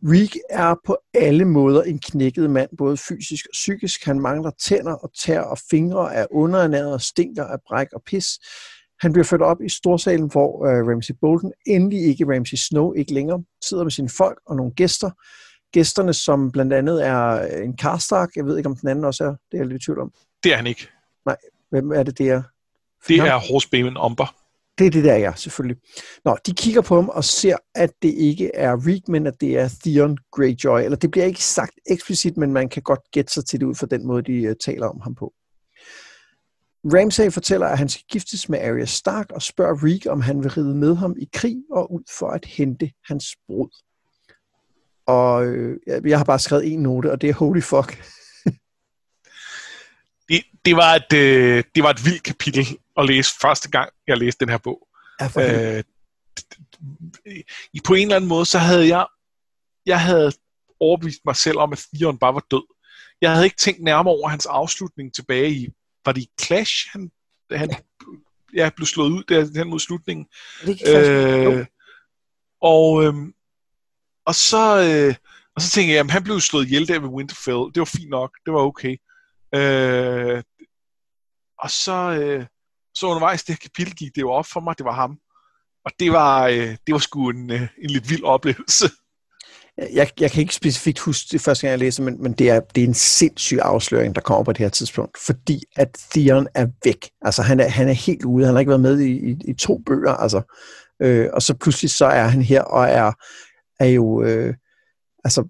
Reek er på alle måder en knækket mand, både fysisk og psykisk. Han mangler tænder og tær og fingre, er underernæret og stinker af bræk og pis. Han bliver ført op i storsalen, hvor uh, Ramsey Bolton, endelig ikke Ramsey Snow, ikke længere, sidder med sine folk og nogle gæster. Gæsterne, som blandt andet er en Karstark. Jeg ved ikke, om den anden også er. Det er jeg lidt i tvivl om. Det er han ikke. Nej, hvem er det, det er? Det er Horsebamen Umber. Det er det der, ja, selvfølgelig. Nå, de kigger på ham og ser, at det ikke er Reek, men at det er Theon Greyjoy. Eller det bliver ikke sagt eksplicit, men man kan godt gætte sig til det ud fra den måde, de uh, taler om ham på. Ramsay fortæller, at han skal giftes med Arya Stark og spørger Reek, om han vil ride med ham i krig og ud for at hente hans brud. Og øh, jeg har bare skrevet en note, og det er holy fuck det, var et, øh, det var et vildt kapitel at læse første gang, jeg læste den her bog. Ja, øh, på en eller anden måde, så havde jeg, jeg havde overbevist mig selv om, at Theon bare var død. Jeg havde ikke tænkt nærmere over hans afslutning tilbage i, var det i Clash, han, han ja. blev slået ud der, den mod slutningen. Øh, og, øh, og så, øh, og så tænkte jeg, at han blev slået ihjel der ved Winterfell. Det var fint nok. Det var okay. Øh, og så, øh, så undervejs det her kapitel gik det jo op for mig, det var ham. Og det var, øh, det var sgu en, øh, en lidt vild oplevelse. Jeg, jeg kan ikke specifikt huske det første gang, jeg læste, men, men det, er, det er en sindssyg afsløring, der kommer på det her tidspunkt, fordi at Theon er væk. Altså, han er, han er helt ude. Han har ikke været med i, i, i to bøger, altså. Øh, og så pludselig så er han her og er, er jo... Øh, altså,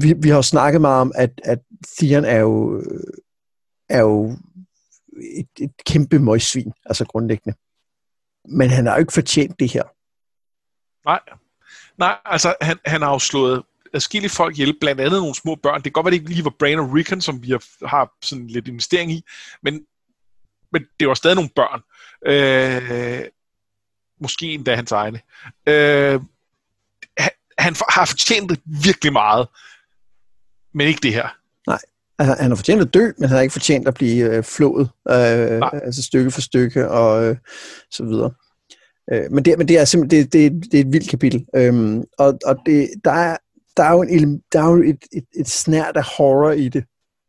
vi, vi har jo snakket meget om, at, at Theon er jo, øh, er jo et, et kæmpe møgsvin, altså grundlæggende. Men han har jo ikke fortjent det her. Nej, Nej altså han, han har jo slået adskillige folk ihjel, blandt andet nogle små børn. Det kan godt være, det ikke lige var Brain og Rickon, som vi har, har sådan lidt investering i, men, men det var stadig nogle børn. Øh, måske endda hans egne. Øh, han, han har fortjent virkelig meget, men ikke det her. Altså, han har fortjent at dø, men han har ikke fortjent at blive øh, flået, øh, altså stykke for stykke og øh, så videre. Øh, men, det, men det er simpelthen det, det, det er et vildt kapitel. Øhm, og og det, der, er, der er jo, en, der er jo et, et, et snært af horror i det.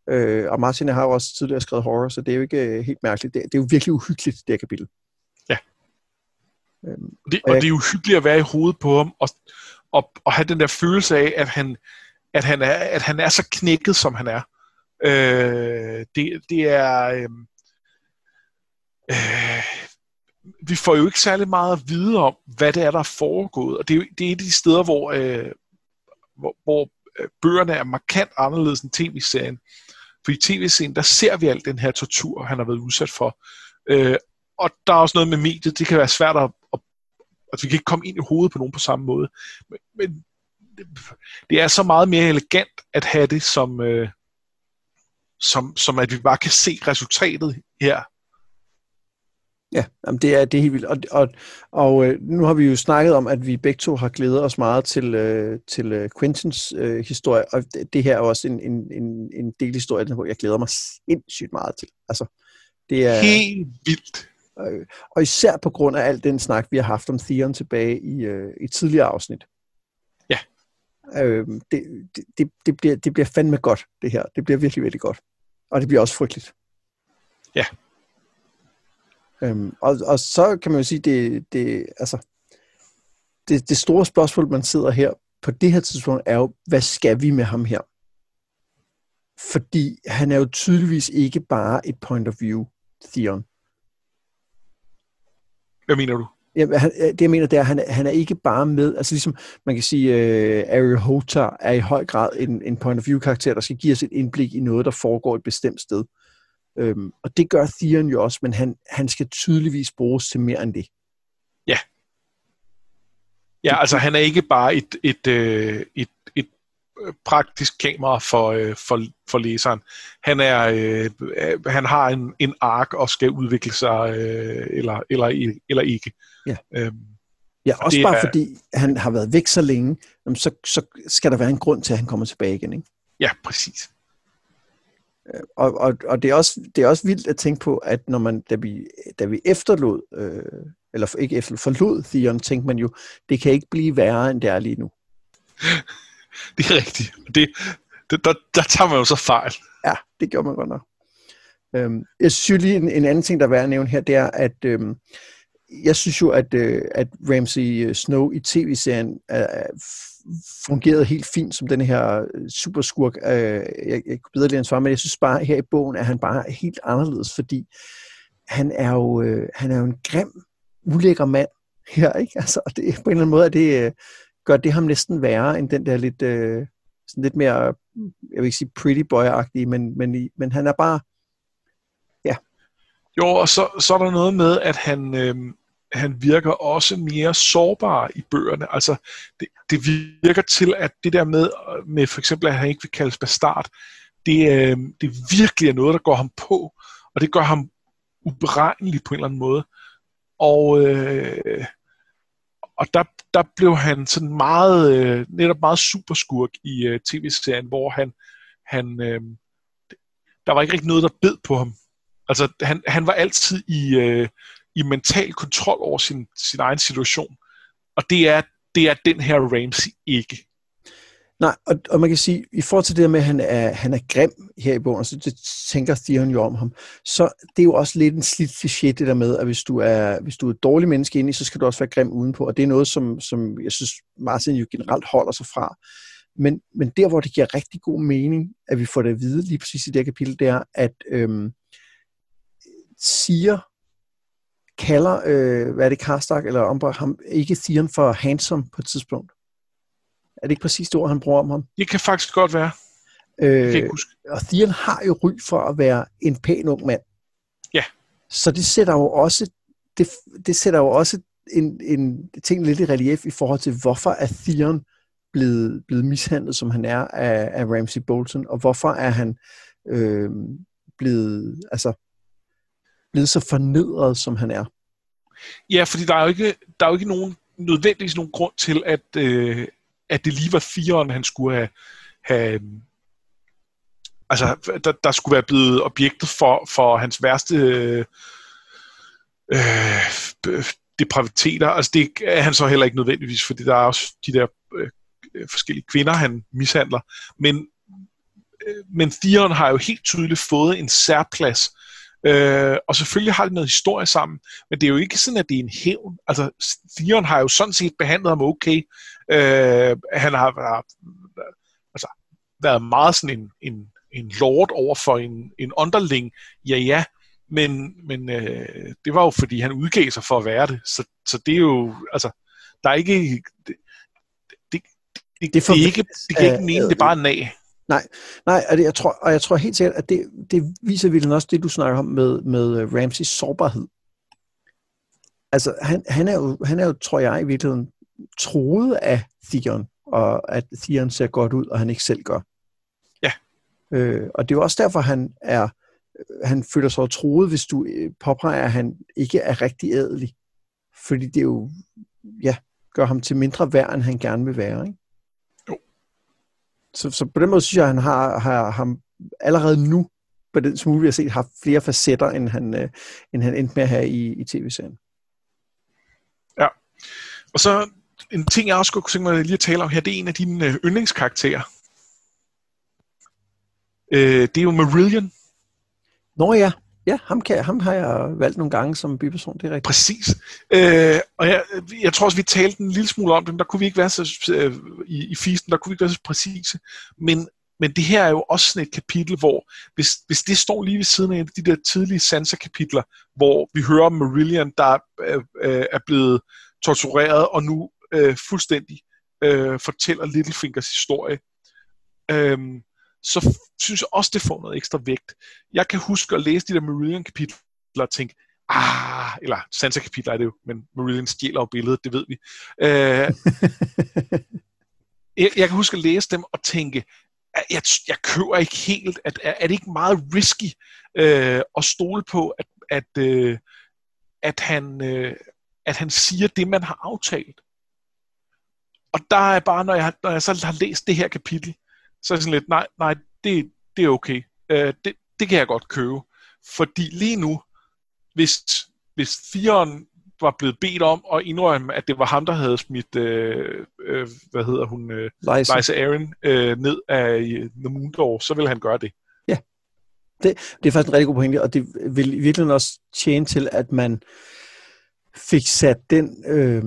Øh, og Martin har jo også tidligere skrevet horror, så det er jo ikke øh, helt mærkeligt. Det, det er jo virkelig uhyggeligt, det her kapitel. Ja. Øhm, det, og, og jeg, det er uhyggeligt at være i hovedet på ham, og, og, og have den der følelse af, at han, at han, er, at han er så knækket, som han er. Øh, det, det er... Øh, øh, vi får jo ikke særlig meget at vide om, hvad det er, der er foregået. Og det er, det er et af de steder, hvor, øh, hvor, hvor øh, bøgerne er markant anderledes end tv-serien. For i tv-serien, der ser vi alt den her tortur, han har været udsat for. Øh, og der er også noget med mediet, det kan være svært at, at, at vi kan ikke komme ind i hovedet på nogen på samme måde. Men, men det er så meget mere elegant at have det som, øh, som, som at vi bare kan se resultatet her. Ja, jamen det, er, det er helt vildt. Og, og, og øh, nu har vi jo snakket om, at vi begge to har glædet os meget til, øh, til øh, Quentins øh, historie, og det, det her er også en, en, en, en del historie, hvor jeg glæder mig sindssygt meget til. Altså, det er, Helt vildt. Øh, og især på grund af al den snak, vi har haft om Theon tilbage i, øh, i tidligere afsnit. Ja. Øh, det, det, det, bliver, det bliver fandme godt, det her. Det bliver virkelig, virkelig godt. Og det bliver også frygteligt. Ja. Øhm, og, og så kan man jo sige, det, det, altså, det, det store spørgsmål, man sidder her på det her tidspunkt, er jo, hvad skal vi med ham her? Fordi han er jo tydeligvis ikke bare et point of view, Theon. Hvad mener du? Ja, han, øh, det jeg mener, det er, at han, han er ikke bare med, altså ligesom man kan sige, uh, Ariel Hotar er i høj grad en, en point of view karakter, der skal give os et indblik i noget, der foregår et bestemt sted. Øhm, og det gør Theon jo også, men han, han skal tydeligvis bruges til mere end det. Ja. Ja, altså han er ikke bare et, et, øh, et, et, et praktisk kamera for, for, for læseren. Han er øh, han har en, en ark og skal udvikle sig øh, eller, eller, eller ikke. Ja. Øhm, ja, også bare er, fordi han har været væk så længe, så, så skal der være en grund til, at han kommer tilbage igen. Ikke? Ja, præcis. Øh, og, og, og det, er også, det er også vildt at tænke på, at når man, da vi, da vi efterlod, øh, eller ikke efter, forlod Theon, tænkte man jo, det kan ikke blive værre, end det er lige nu. det er rigtigt. Det, det, der, der tager man jo så fejl. Ja, det gjorde man godt nok. Øhm, jeg synes lige, en, en anden ting, der er værd at nævne her, det er, at øhm, jeg synes jo, at, øh, at Ramsey øh, Snow i tv-serien øh, fungerede helt fint som den her øh, superskurk. Øh, jeg, jeg kunne bedre lide hans far, men jeg synes bare, her i bogen er han bare helt anderledes, fordi han er jo, øh, han er jo en grim, ulækker mand her, ikke? Altså, det, på en eller anden måde er det, øh, gør det ham næsten værre end den der lidt, øh, sådan lidt mere, jeg vil ikke sige pretty boy-agtige, men, men, men han er bare, ja. Jo, og så, så er der noget med, at han, øh, han virker også mere sårbar i bøgerne. Altså, det, det virker til, at det der med, med for eksempel, at han ikke vil kaldes bastard, det, øh, det virkelig er noget, der går ham på, og det gør ham uberegnelig på en eller anden måde. Og, øh, og der, der blev han sådan meget, øh, netop meget superskurk i øh, tv-serien, hvor han, han øh, der var ikke rigtig noget, der bed på ham. Altså, han, han var altid i, øh, i mental kontrol over sin, sin egen situation. Og det er, det er den her Ramsey ikke. Nej, og, og man kan sige, i forhold til det med, at han er, han er grim her i bogen, så det tænker Theon jo om ham, så det er jo også lidt en slidt kliché, det der med, at hvis du er, hvis du er et dårligt menneske inde i, så skal du også være grim udenpå, og det er noget, som, som jeg synes, Martin jo generelt holder sig fra. Men, men der, hvor det giver rigtig god mening, at vi får det at vide lige præcis i det her kapitel, det er, at øhm, siger kalder, øh, hvad er det, Karstark eller Umbra, ham, ikke Theon for handsome på et tidspunkt. Er det ikke præcis det ord, han bruger om ham? Det kan faktisk godt være. Øh. Og Theon har jo ry for at være en pæn ung mand. Ja. Så det sætter jo også, det, det sætter jo også en, en ting lidt i relief i forhold til, hvorfor er Theon blevet, blevet mishandlet, som han er af, af Ramsey Bolton, og hvorfor er han øh, blevet, altså, blevet så fornedret, som han er. Ja, fordi der er jo ikke, der er jo ikke nogen, nødvendigvis nogen grund til, at, øh, at det lige var firen, han skulle have, have øh, altså, der, der skulle være blevet objektet for, for hans værste øh, øh, depraviteter. Altså, det er han så heller ikke nødvendigvis, fordi der er også de der øh, øh forskellige kvinder, han mishandler. Men, øh, men Theon har jo helt tydeligt fået en særplads Øh, og selvfølgelig har de noget historie sammen, men det er jo ikke sådan, at det er en hævn. Altså, Theon har jo sådan set behandlet ham okay. Øh, han har, har altså, været meget sådan en, en, en lord over for en, en underling. Ja, ja, men, men øh, det var jo fordi, han udgav sig for at være det. Så, så det er jo, altså, der er ikke... Det, det, det, det, det, er ikke, det giver ikke mening, det er bare nag. Nej, nej og, det, jeg tror, og jeg tror helt sikkert, at det, det viser virkelig også det, du snakker om med, med øh, Ramseys sårbarhed. Altså, han, han, er jo, han er jo, tror jeg, i virkeligheden troet af Theon, og at Theon ser godt ud, og han ikke selv gør. Ja. Øh, og det er jo også derfor, han er han føler sig troet, hvis du øh, påpeger, at han ikke er rigtig ædelig. Fordi det jo, ja, gør ham til mindre værd, end han gerne vil være. Ikke? Så, så på den måde synes jeg, at han har, har ham allerede nu, på den smule, vi har set, har flere facetter, end han, øh, end han endte med at have i, i tv-serien. Ja. Og så en ting, jeg også skulle tænke mig lige at tale om her, det er en af dine øh, yndlingskarakterer. Øh, det er jo Marillion. Nå ja, ja ham, kan, ham har jeg valgt nogle gange som biperson, det er rigtigt. Præcis. Øh, og jeg, jeg tror også, vi talte en lille smule om det, men der kunne vi ikke være så, øh, i, i fisten, der kunne vi ikke være så præcise. Men, men det her er jo også sådan et kapitel, hvor hvis, hvis det står lige ved siden af de der tidlige Sansa-kapitler, hvor vi hører om Marillion, der øh, øh, er blevet tortureret, og nu øh, fuldstændig øh, fortæller Littlefingers historie, øh, så synes jeg også, det får noget ekstra vægt. Jeg kan huske at læse de der Marillion-kapitler og tænke, ah, eller Sansa-kapitler er det jo, men Marillion stjæler jo billedet, det ved vi. Øh, jeg, jeg kan huske at læse dem og tænke, jeg, jeg køber ikke helt, at er, er det ikke meget risky øh, at stole på, at, at, øh, at, han, øh, at han siger det, man har aftalt. Og der er bare, når jeg, når jeg så har læst det her kapitel, så er det sådan lidt, nej, nej, det, det er okay. Øh, det, det kan jeg godt købe. Fordi lige nu, hvis, hvis firen var blevet bedt om at indrømme, at det var ham, der havde smidt, øh, øh, hvad hedder hun, øh, Liza. Liza Aaron øh, ned af The Moondor, så ville han gøre det. Ja, det, det er faktisk en rigtig god pointe, og det vil virkelig også tjene til, at man fik sat den... Øh,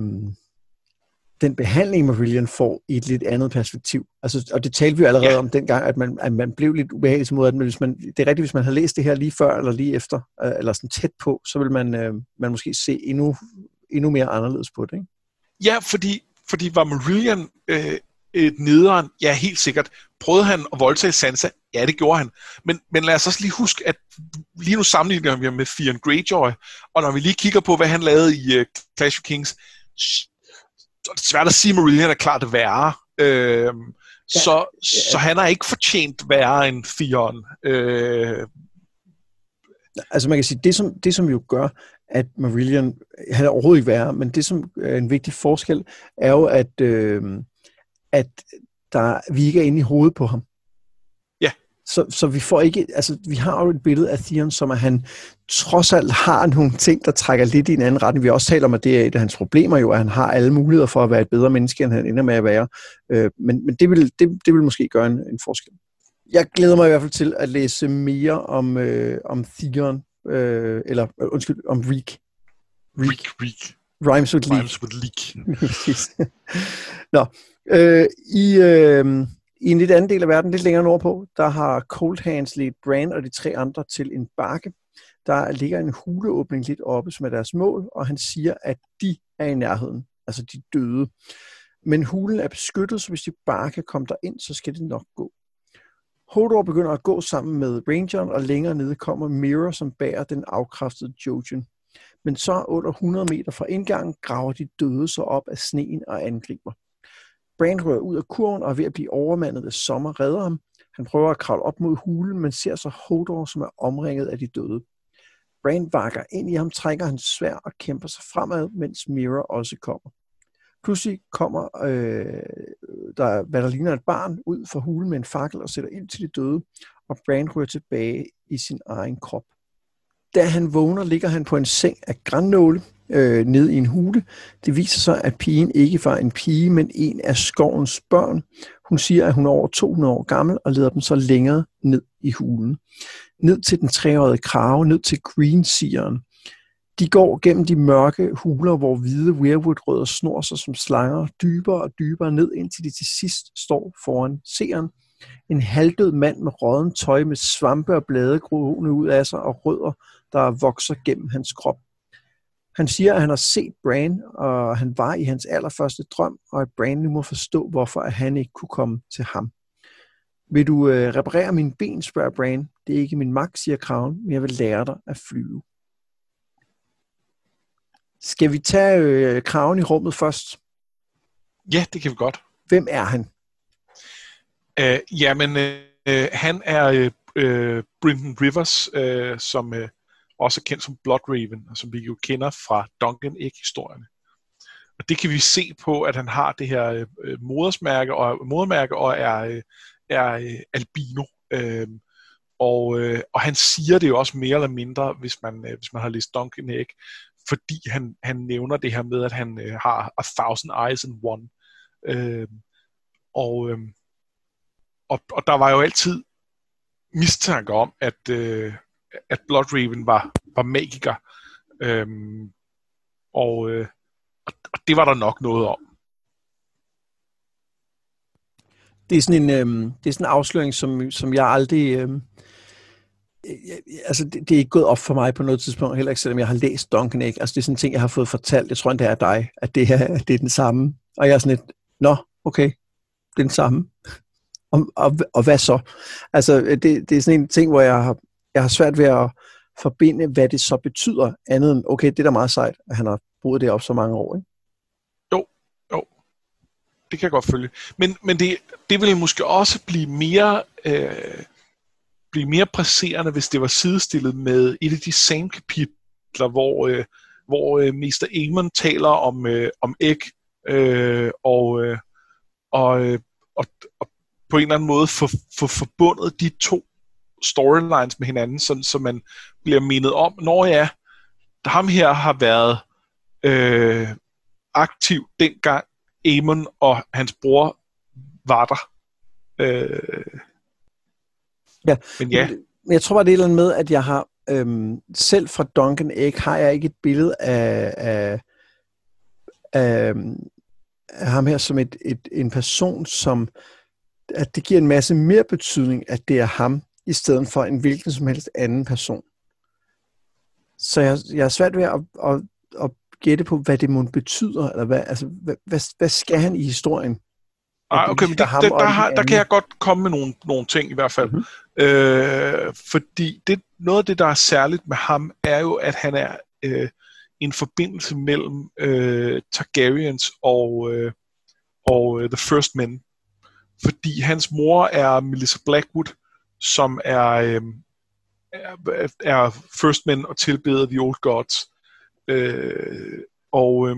den behandling, Marillion får i et lidt andet perspektiv. Altså, og det talte vi jo allerede ja. om dengang, at man, at man blev lidt ubehagelig mod, at man, hvis man, det er rigtigt, hvis man har læst det her lige før eller lige efter, øh, eller sådan tæt på, så vil man, øh, man måske se endnu, endnu mere anderledes på det. Ikke? Ja, fordi, fordi var Marillion øh, et nederen? Ja, helt sikkert. Prøvede han at voldtage Sansa? Ja, det gjorde han. Men, men lad os også lige huske, at lige nu sammenligner vi med Theon Greyjoy, og når vi lige kigger på, hvad han lavede i uh, Clash of Kings, så er det svært at sige, at Marillion er klart værre. Øh, ja, så, ja. så han har ikke fortjent værre end Theon. Øh, altså man kan sige, det som, det som jo gør, at Marillion, han er overhovedet ikke værre, men det som er en vigtig forskel, er jo, at, øh, at der, vi ikke er inde i hovedet på ham. Så, så vi får ikke, altså vi har jo et billede af Theon, som at han trods alt har nogle ting, der trækker lidt i en anden retning. Vi har også talt om, at det er et af hans problemer jo, at han har alle muligheder for at være et bedre menneske, end han ender med at være. Øh, men men det, vil, det, det vil måske gøre en, en forskel. Jeg glæder mig i hvert fald til at læse mere om, øh, om Theon, øh, eller øh, undskyld, om Reek. Reek, Reek. Rhymes with Leak. Rhymes with Leak. Nå, øh, i... Øh, i en lidt anden del af verden, lidt længere nordpå, der har Cold Hands ledt Brand og de tre andre til en bakke. Der ligger en huleåbning lidt oppe, som er deres mål, og han siger, at de er i nærheden, altså de døde. Men hulen er beskyttet, så hvis de bare kan komme der ind, så skal det nok gå. Hodor begynder at gå sammen med Rangeren, og længere nede kommer Mirror, som bærer den afkræftede Jojen. Men så under 100 meter fra indgangen graver de døde sig op af sneen og angriber. Brand rører ud af kurven og er ved at blive overmandet af sommer redder ham. Han prøver at kravle op mod hulen, men ser så Hodor, som er omringet af de døde. Brand vakker ind i ham, trækker hans svær og kæmper sig fremad, mens Mira også kommer. Pludselig kommer øh, der, hvad der ligner et barn, ud fra hulen med en fakkel og sætter ind til de døde, og Brand rører tilbage i sin egen krop. Da han vågner, ligger han på en seng af grænnåle, øh, ned i en hule. Det viser sig, at pigen ikke var en pige, men en af skovens børn. Hun siger, at hun er over 200 år gammel og leder dem så længere ned i hulen. Ned til den treårige krave, ned til Green De går gennem de mørke huler, hvor hvide weirwood-rødder snor sig som slanger dybere og dybere ned, indtil de til sidst står foran seeren. En halvdød mand med rådden tøj med svampe og blade groende ud af sig og rødder, der vokser gennem hans krop. Han siger, at han har set Bran, og han var i hans allerførste drøm, og at Bran nu må forstå, hvorfor at han ikke kunne komme til ham. Vil du øh, reparere mine ben, spørger Bran. Det er ikke min magt, siger kraven, men jeg vil lære dig at flyve. Skal vi tage øh, kraven i rummet først? Ja, det kan vi godt. hvem er han? Uh, jamen, uh, han er uh, Brendan Rivers, uh, som uh, også kendt som Blood Raven, og som vi jo kender fra Duncan Egg-historierne. Og det kan vi se på, at han har det her øh, modersmærke og, modermærke og er, øh, er øh, albino. Uh, og, øh, og han siger det jo også mere eller mindre, hvis man, øh, hvis man har læst Duncan Egg, fordi han, han nævner det her med, at han øh, har a thousand eyes in one. Øh, og, øh, og, og der var jo altid mistanke om, at, øh, at Bloodraven var, var magiker. Øhm, og, øh, og det var der nok noget om. Det er sådan en, øh, det er sådan en afsløring, som, som jeg aldrig... Øh, altså, det, det er ikke gået op for mig på noget tidspunkt, heller ikke selvom jeg har læst Duncan Egg. Altså, det er sådan en ting, jeg har fået fortalt. Jeg tror, det er dig, at det, er, at det er den samme. Og jeg er sådan lidt, nå, okay, det er den samme. Og, og, og hvad så? Altså, det, det er sådan en ting, hvor jeg har, jeg har svært ved at forbinde, hvad det så betyder, andet end, okay, det er da meget sejt, at han har boet det op så mange år, ikke? Jo, jo. Det kan jeg godt følge. Men, men det, det ville måske også blive mere... Øh blive mere presserende, hvis det var sidestillet med et af de same kapitler, hvor, øh, hvor øh, Mr. Eamon taler om, øh, om æg, øh, og, øh, og, øh, og, og på en eller anden måde få, få forbundet de to storylines med hinanden, sådan, så man bliver mindet om, når ja, ham her har været øh, aktiv dengang Amon og hans bror var der. Øh, Ja, men ja. Men jeg tror bare, det er et eller andet med, at jeg har, øhm, selv fra Duncan Egg, har jeg ikke et billede af, af, af, af ham her som et, et, en person, som, at det giver en masse mere betydning, at det er ham, i stedet for en hvilken som helst anden person. Så jeg, jeg er svært ved at, at, at gætte på, hvad det må betyder, eller hvad, altså, hvad, hvad, hvad skal han i historien? Ej, okay, men det, det, der, har, der kan jeg godt komme med nogle, nogle ting i hvert fald. Mm-hmm. Øh, fordi det, noget af det, der er særligt med ham, er jo, at han er øh, en forbindelse mellem øh, Targaryens og, øh, og uh, The First Men. Fordi hans mor er Melissa Blackwood, som er, øh, er, er First Men og tilbeder The Old Gods. Øh, og, øh,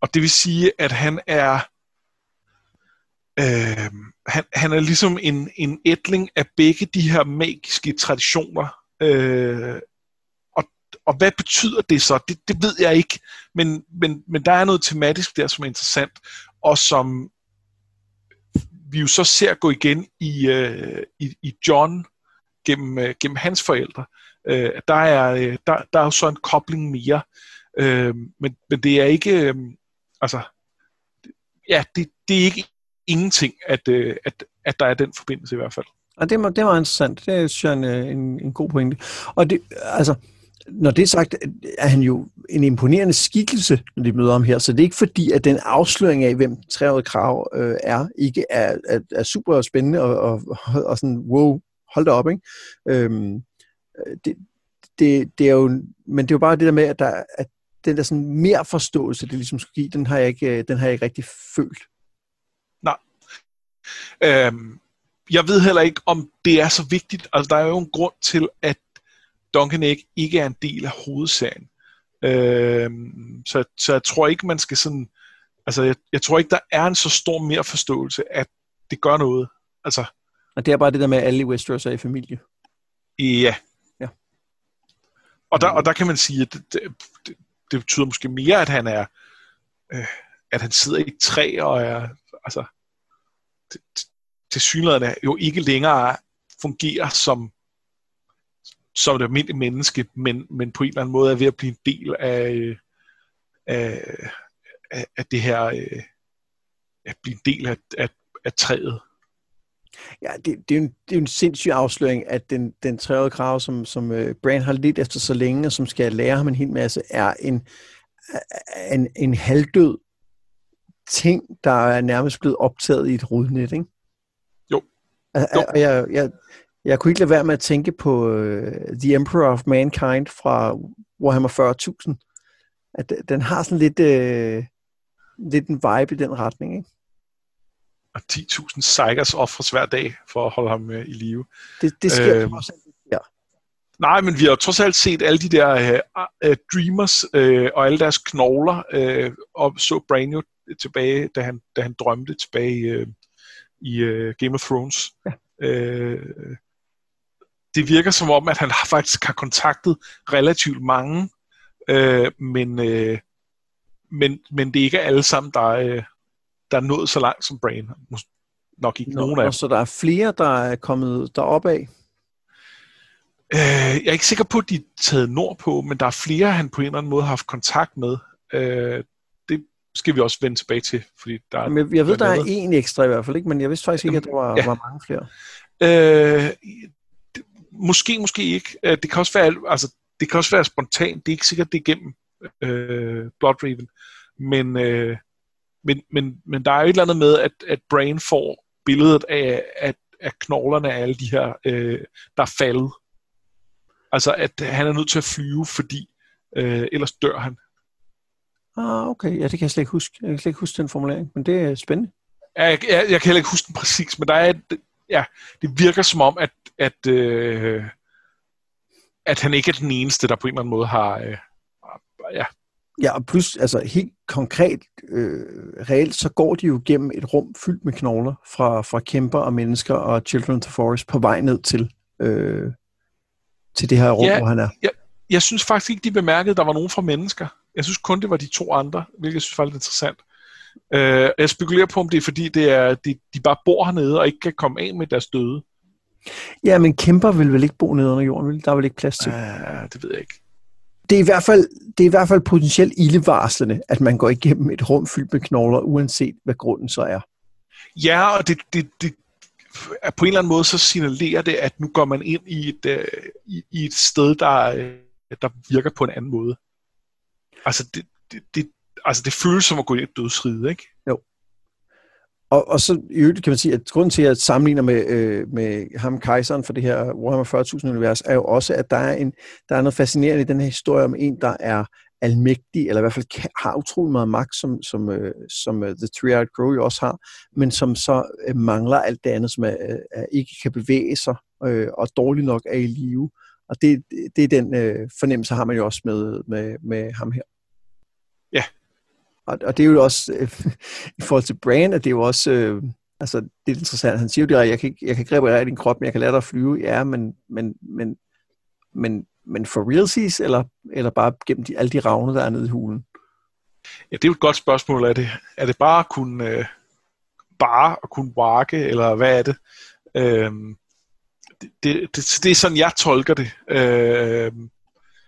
og det vil sige, at han er Øh, han, han er ligesom en, en ætling af begge de her magiske traditioner. Øh, og, og hvad betyder det så? Det, det ved jeg ikke. Men, men, men der er noget tematisk der, som er interessant, og som vi jo så ser gå igen i, øh, i, i John gennem, øh, gennem hans forældre. Øh, der, er, øh, der, der er jo så en kobling mere. Øh, men, men det er ikke... Øh, altså, ja, det, det er ikke ingenting, at, øh, at, at der er den forbindelse i hvert fald. Og det, var, det var interessant. Det er synes jeg, en, øh, en, en god pointe. Og det, altså, når det er sagt, er han jo en imponerende skikkelse, når de møder ham her. Så det er ikke fordi, at den afsløring af, hvem Trævet Krav øh, er, ikke er, er, er super spændende og, og, og sådan, wow, hold da op, ikke? Øhm, det, det, det er jo, men det er jo bare det der med, at, der, at den der sådan mere forståelse, det ligesom skulle give, den har jeg ikke, øh, den har jeg ikke rigtig følt. Nej. Øhm, jeg ved heller ikke, om det er så vigtigt. Altså, der er jo en grund til, at Duncan Egg ikke er en del af hovedsagen. Øhm, så, så jeg tror ikke, man skal sådan... Altså, jeg, jeg tror ikke, der er en så stor mere forståelse, at det gør noget. Altså, og det er bare det der med, at alle i Westeros er i familie. Ja. ja. Og, der, og der kan man sige, at det, det, det betyder måske mere, at han er... Øh, at han sidder i træ og er... Altså, til synligheden jo ikke længere fungerer som, som et almindeligt menneske, men, men på en eller anden måde er ved at blive en del af, af, af, af det her, at blive en del af, af, af træet. Ja, det, det, er en, det er en sindssyg afsløring, at den, den træede krav, som, som uh, Bran har lidt efter så længe, og som skal lære ham en hel masse, er en, en, en halvdød ting, der er nærmest blevet optaget i et rodnet, ikke? Jo. jo. Og jeg, jeg, jeg kunne ikke lade være med at tænke på uh, The Emperor of Mankind fra Warhammer 40.000. At den har sådan lidt, uh, lidt en vibe i den retning, ikke? Og 10.000 Cygers offres hver dag for at holde ham øh, i live. Det, det sker øh, trods alt ja. Nej, men vi har trods alt set alle de der øh, øh, Dreamers øh, og alle deres knogler, øh, og så Brain jo tilbage, da han, da han drømte tilbage øh, i øh, Game of Thrones. Ja. Øh, det virker som om, at han faktisk har kontaktet relativt mange, øh, men, øh, men, men det er ikke alle sammen, der, øh, der er nået så langt som Brain. Nok ikke Nå, nogen af dem. Så der er flere, der er kommet derop af? Øh, jeg er ikke sikker på, at de er taget nordpå, men der er flere, han på en eller anden måde har haft kontakt med. Øh, det skal vi også vende tilbage til. Fordi der Jamen, jeg, jeg ved, der er en ekstra i hvert fald, ikke? men jeg vidste faktisk ikke, at der var, ja. var mange flere. Øh, måske, måske ikke. Øh, det kan også være, altså, det kan også være spontant. Det er ikke sikkert, det er igennem øh, Blood Raven. Men, øh, men, men, men der er jo et eller andet med, at, at Brain får billedet af, at, af knoglerne af alle de her, øh, der er faldet. Altså, at han er nødt til at flyve, fordi øh, ellers dør han. Ah, okay. Ja, det kan jeg slet ikke huske. Jeg kan slet ikke huske den formulering, men det er spændende. Jeg, jeg, jeg kan heller ikke huske den præcis, men der er ja, det virker som om, at, at, øh, at han ikke er den eneste, der på en eller anden måde har, øh, ja, Ja, og plus, altså helt konkret, øh, reelt, så går de jo gennem et rum fyldt med knogler fra, fra kæmper og mennesker og Children of the Forest på vej ned til, øh, til det her rum, ja, hvor han er. Ja, jeg synes faktisk ikke, de bemærkede, at der var nogen fra mennesker. Jeg synes kun, det var de to andre, hvilket jeg synes var lidt interessant. Øh, jeg spekulerer på, om det er fordi, det er, de, de bare bor hernede og ikke kan komme af med deres døde. Ja, men kæmper vil vel ikke bo nede under jorden? Der er vel ikke plads til? Uh, det ved jeg ikke det er, i hvert fald, det er i hvert fald potentielt ildevarslende, at man går igennem et rum fyldt med knogler, uanset hvad grunden så er. Ja, og det, det, det på en eller anden måde så signalerer det, at nu går man ind i et, uh, i, i et sted, der, uh, der virker på en anden måde. Altså det, det, det, altså det føles som at gå i et dødsride, ikke? Jo. Og, og så i øvrigt kan man sige, at grunden til, at jeg sammenligner med, øh, med ham, kejseren for det her Warhammer 40.000 univers, er jo også, at der er, en, der er noget fascinerende i den her historie om en, der er almægtig, eller i hvert fald kan, har utrolig meget magt, som, som, øh, som uh, The Three-Eyed Crow jo også har, men som så øh, mangler alt det andet, som er, er, ikke kan bevæge sig, øh, og dårligt nok er i live. Og det, det er den øh, fornemmelse, har man jo også med, med, med ham her. Ja, og, og det er jo også, øh, i forhold til Brand, at det er jo også, øh, altså det er interessant, han siger jo det, jeg kan, ikke, jeg kan ikke reparere din krop, men jeg kan lade dig flyve, ja, men, men, men, men, men for realsies, eller, eller bare gennem de, alle de ravne, der er nede i hulen? Ja, det er jo et godt spørgsmål. Er det, er det bare at kunne, øh, bare at kunne walke, eller hvad er det? Øh, det, det, det, det er sådan, jeg tolker det. Øh,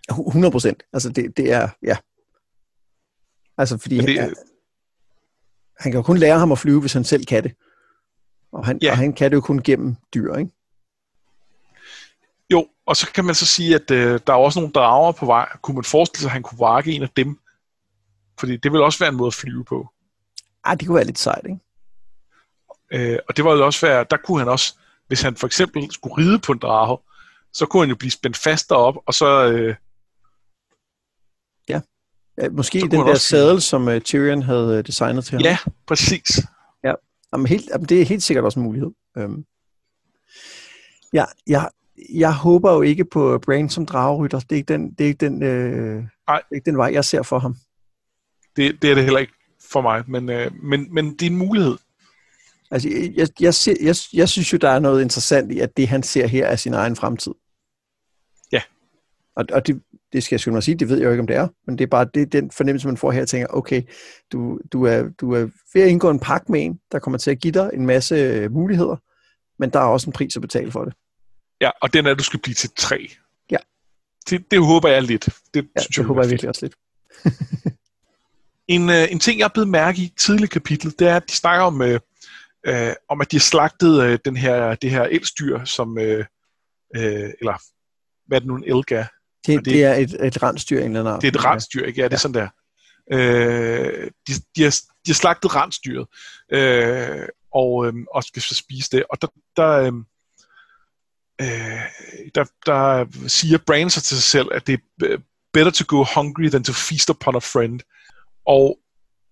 100 procent. Altså det, det er, ja, Altså, fordi det, han, han kan jo kun lære ham at flyve, hvis han selv kan det. Og han, ja. og han kan det jo kun gennem dyr, ikke? Jo, og så kan man så sige, at øh, der er også nogle drager på vej. Kunne man forestille sig, at han kunne vakke en af dem? Fordi det vil også være en måde at flyve på. Ej, det kunne være lidt sejt, ikke? Øh, og det var jo også være, der kunne han også, hvis han for eksempel skulle ride på en drage, så kunne han jo blive spændt fast derop, og så, øh, Måske den der sadel, som uh, Tyrion havde uh, designet til ham. Ja, præcis. Ja, jamen, helt, jamen, det er helt sikkert også en mulighed. Um, ja, jeg, jeg håber jo ikke på Brain som dragerytter. Det er ikke den, det er ikke den, øh, det er ikke den vej, jeg ser for ham. Det, det er det heller ikke for mig, men, øh, men, men det er en mulighed. Altså, jeg, jeg, ser, jeg, jeg synes jo, der er noget interessant i, at det, han ser her, er sin egen fremtid. Ja. Og, og det, det skal jeg skulle sige, det ved jeg jo ikke, om det er, men det er bare det den fornemmelse, man får her, og tænker, okay, du, du, er, du er ved at indgå en pakke med en, der kommer til at give dig en masse øh, muligheder, men der er også en pris at betale for det. Ja, og den er, at du skal blive til tre. Ja. Det, det håber jeg lidt. Det, ja, synes det jeg, håber jeg virkelig også lidt. en, uh, en ting, jeg er blevet mærke i tidligere kapitel, det er, at de snakker om, uh, uh, om at de har slagtet uh, den her, det her elstyr, som, uh, uh, eller hvad er det nu, en elga? Det, det, det er et, et rensdyr, en eller anden Det er et rensdyr, ikke? Ja, det er ja. sådan der. Øh, de, de, har, de har slagtet rensdyret, øh, og, øh, og skal så spise det. Og der, der, øh, øh der, der siger Bran sig til sig selv, at det er better to go hungry than to feast upon a friend. Og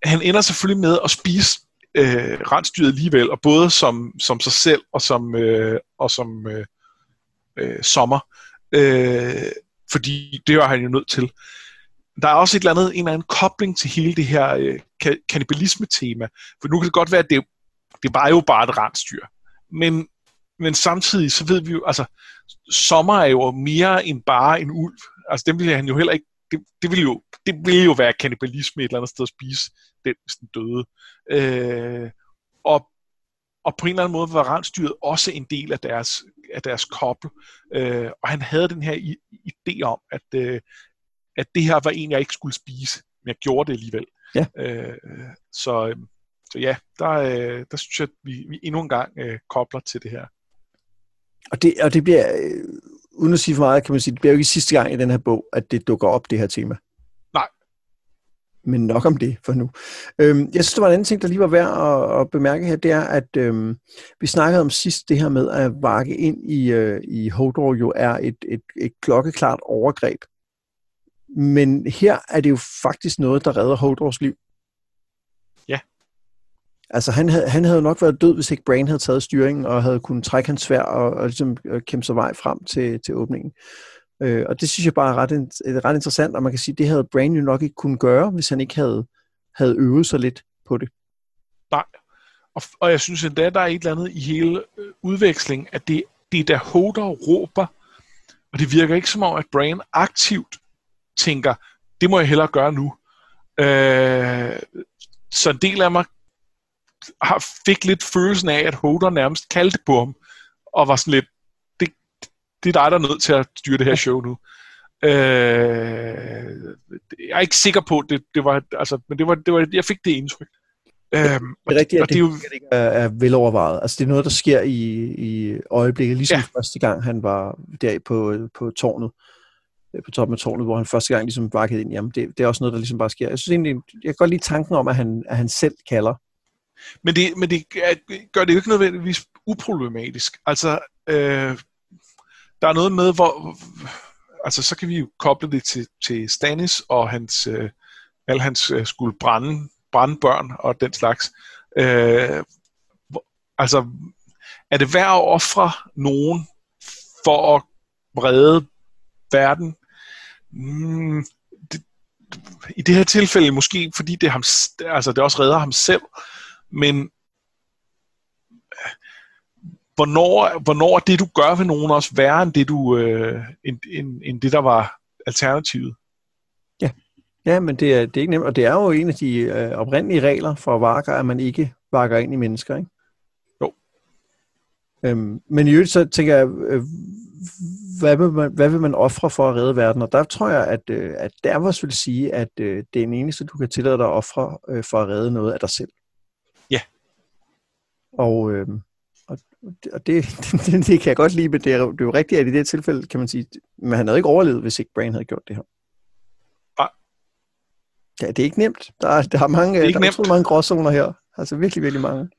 han ender selvfølgelig med at spise øh, rensdyret alligevel, og både som, som sig selv og som, øh, og som øh, øh, sommer. Øh, fordi det var han jo nødt til. Der er også et eller andet, en eller anden kobling til hele det her øh, kanibalisme-tema, For nu kan det godt være, at det, det var jo bare et rensdyr. Men, men samtidig så ved vi jo, altså, sommer er jo mere end bare en ulv. Altså, dem ville han jo heller ikke, det, det ville jo, det ville jo være kanibalisme et eller andet sted at spise den, hvis den døde. Øh, og, og på en eller anden måde var rensdyret også en del af deres, af deres koble. Øh, og han havde den her idé om, at, øh, at det her var en, jeg ikke skulle spise, men jeg gjorde det alligevel. Ja. Øh, så, øhm, så ja, der, øh, der synes jeg, at vi, vi endnu en gang øh, kobler til det her. Og det, og det bliver, øh, uden at sige for meget, kan man sige, det bliver jo ikke sidste gang i den her bog, at det dukker op, det her tema. Men nok om det for nu. Øhm, jeg synes, der var en anden ting, der lige var værd at, at bemærke her, det er, at øhm, vi snakkede om sidst det her med, at vakke ind i, øh, i Hodor jo er et, et, et klokkeklart overgreb. Men her er det jo faktisk noget, der redder Hodors liv. Ja. Altså, han havde, han havde nok været død, hvis ikke Brain havde taget styringen og havde kunnet trække hans svær og, og ligesom øh, kæmpe sig vej frem til, til åbningen. Øh, Øh, og det synes jeg bare er ret, er øh, ret interessant, og man kan sige, det havde Brain jo nok ikke kunne gøre, hvis han ikke havde, havde øvet sig lidt på det. Nej, og, og jeg synes endda, der er et eller andet i hele øh, udveksling, at det, det er der Hodor råber, og det virker ikke som om, at Brain aktivt tænker, det må jeg hellere gøre nu. Øh, så en del af mig har, fik lidt følelsen af, at Hodor nærmest kaldte på ham, og var sådan lidt, det er dig, der er nødt til at styre det her show nu. Øh, jeg er ikke sikker på, det, det var, altså, men det var, det var, jeg fik det indtryk. Øhm, det er rigtigt, at det, det, jo, er, er velovervejet. Altså, det er noget, der sker i, i øjeblikket, ligesom ja. første gang, han var der på, på tårnet. Øh, på toppen af tårnet, hvor han første gang ligesom bakkede ind. Jamen, det, det er også noget, der ligesom bare sker. Jeg synes egentlig, jeg kan godt lide tanken om, at han, at han selv kalder. Men det, men det gør det jo ikke nødvendigvis uproblematisk. Altså, øh, der er noget med, hvor... Altså, så kan vi jo koble det til, til Stanis og hans, øh, alle hans øh, skulle brænde, brænde børn og den slags. Øh, hvor, altså, er det værd at ofre nogen for at redde verden? Mm, det, I det her tilfælde måske, fordi det, ham, altså det også redder ham selv, men hvornår, hvornår er det, du gør ved nogen også værre end det, du, øh, end, end, end det, der var alternativet? Ja, ja men det er, det er ikke nemt, og det er jo en af de øh, oprindelige regler for varker, at man ikke vakker ind i mennesker, ikke? Jo. Øhm, men i øvrigt så tænker jeg, øh, hvad vil man, hvad vil man ofre for at redde verden? Og der tror jeg, at, øh, at Davos vil sige, at øh, det er en eneste, du kan tillade dig at ofre øh, for at redde noget af dig selv. Ja. Og, øh, og, det, det, det kan jeg godt lide, men det er, det er jo rigtigt, at i det tilfælde kan man sige, men han havde ikke overlevet, hvis ikke Brain havde gjort det her. Nej. Ja, det er ikke nemt. Der er, der er mange, det er der er mange gråzoner her. Altså virkelig, virkelig mange.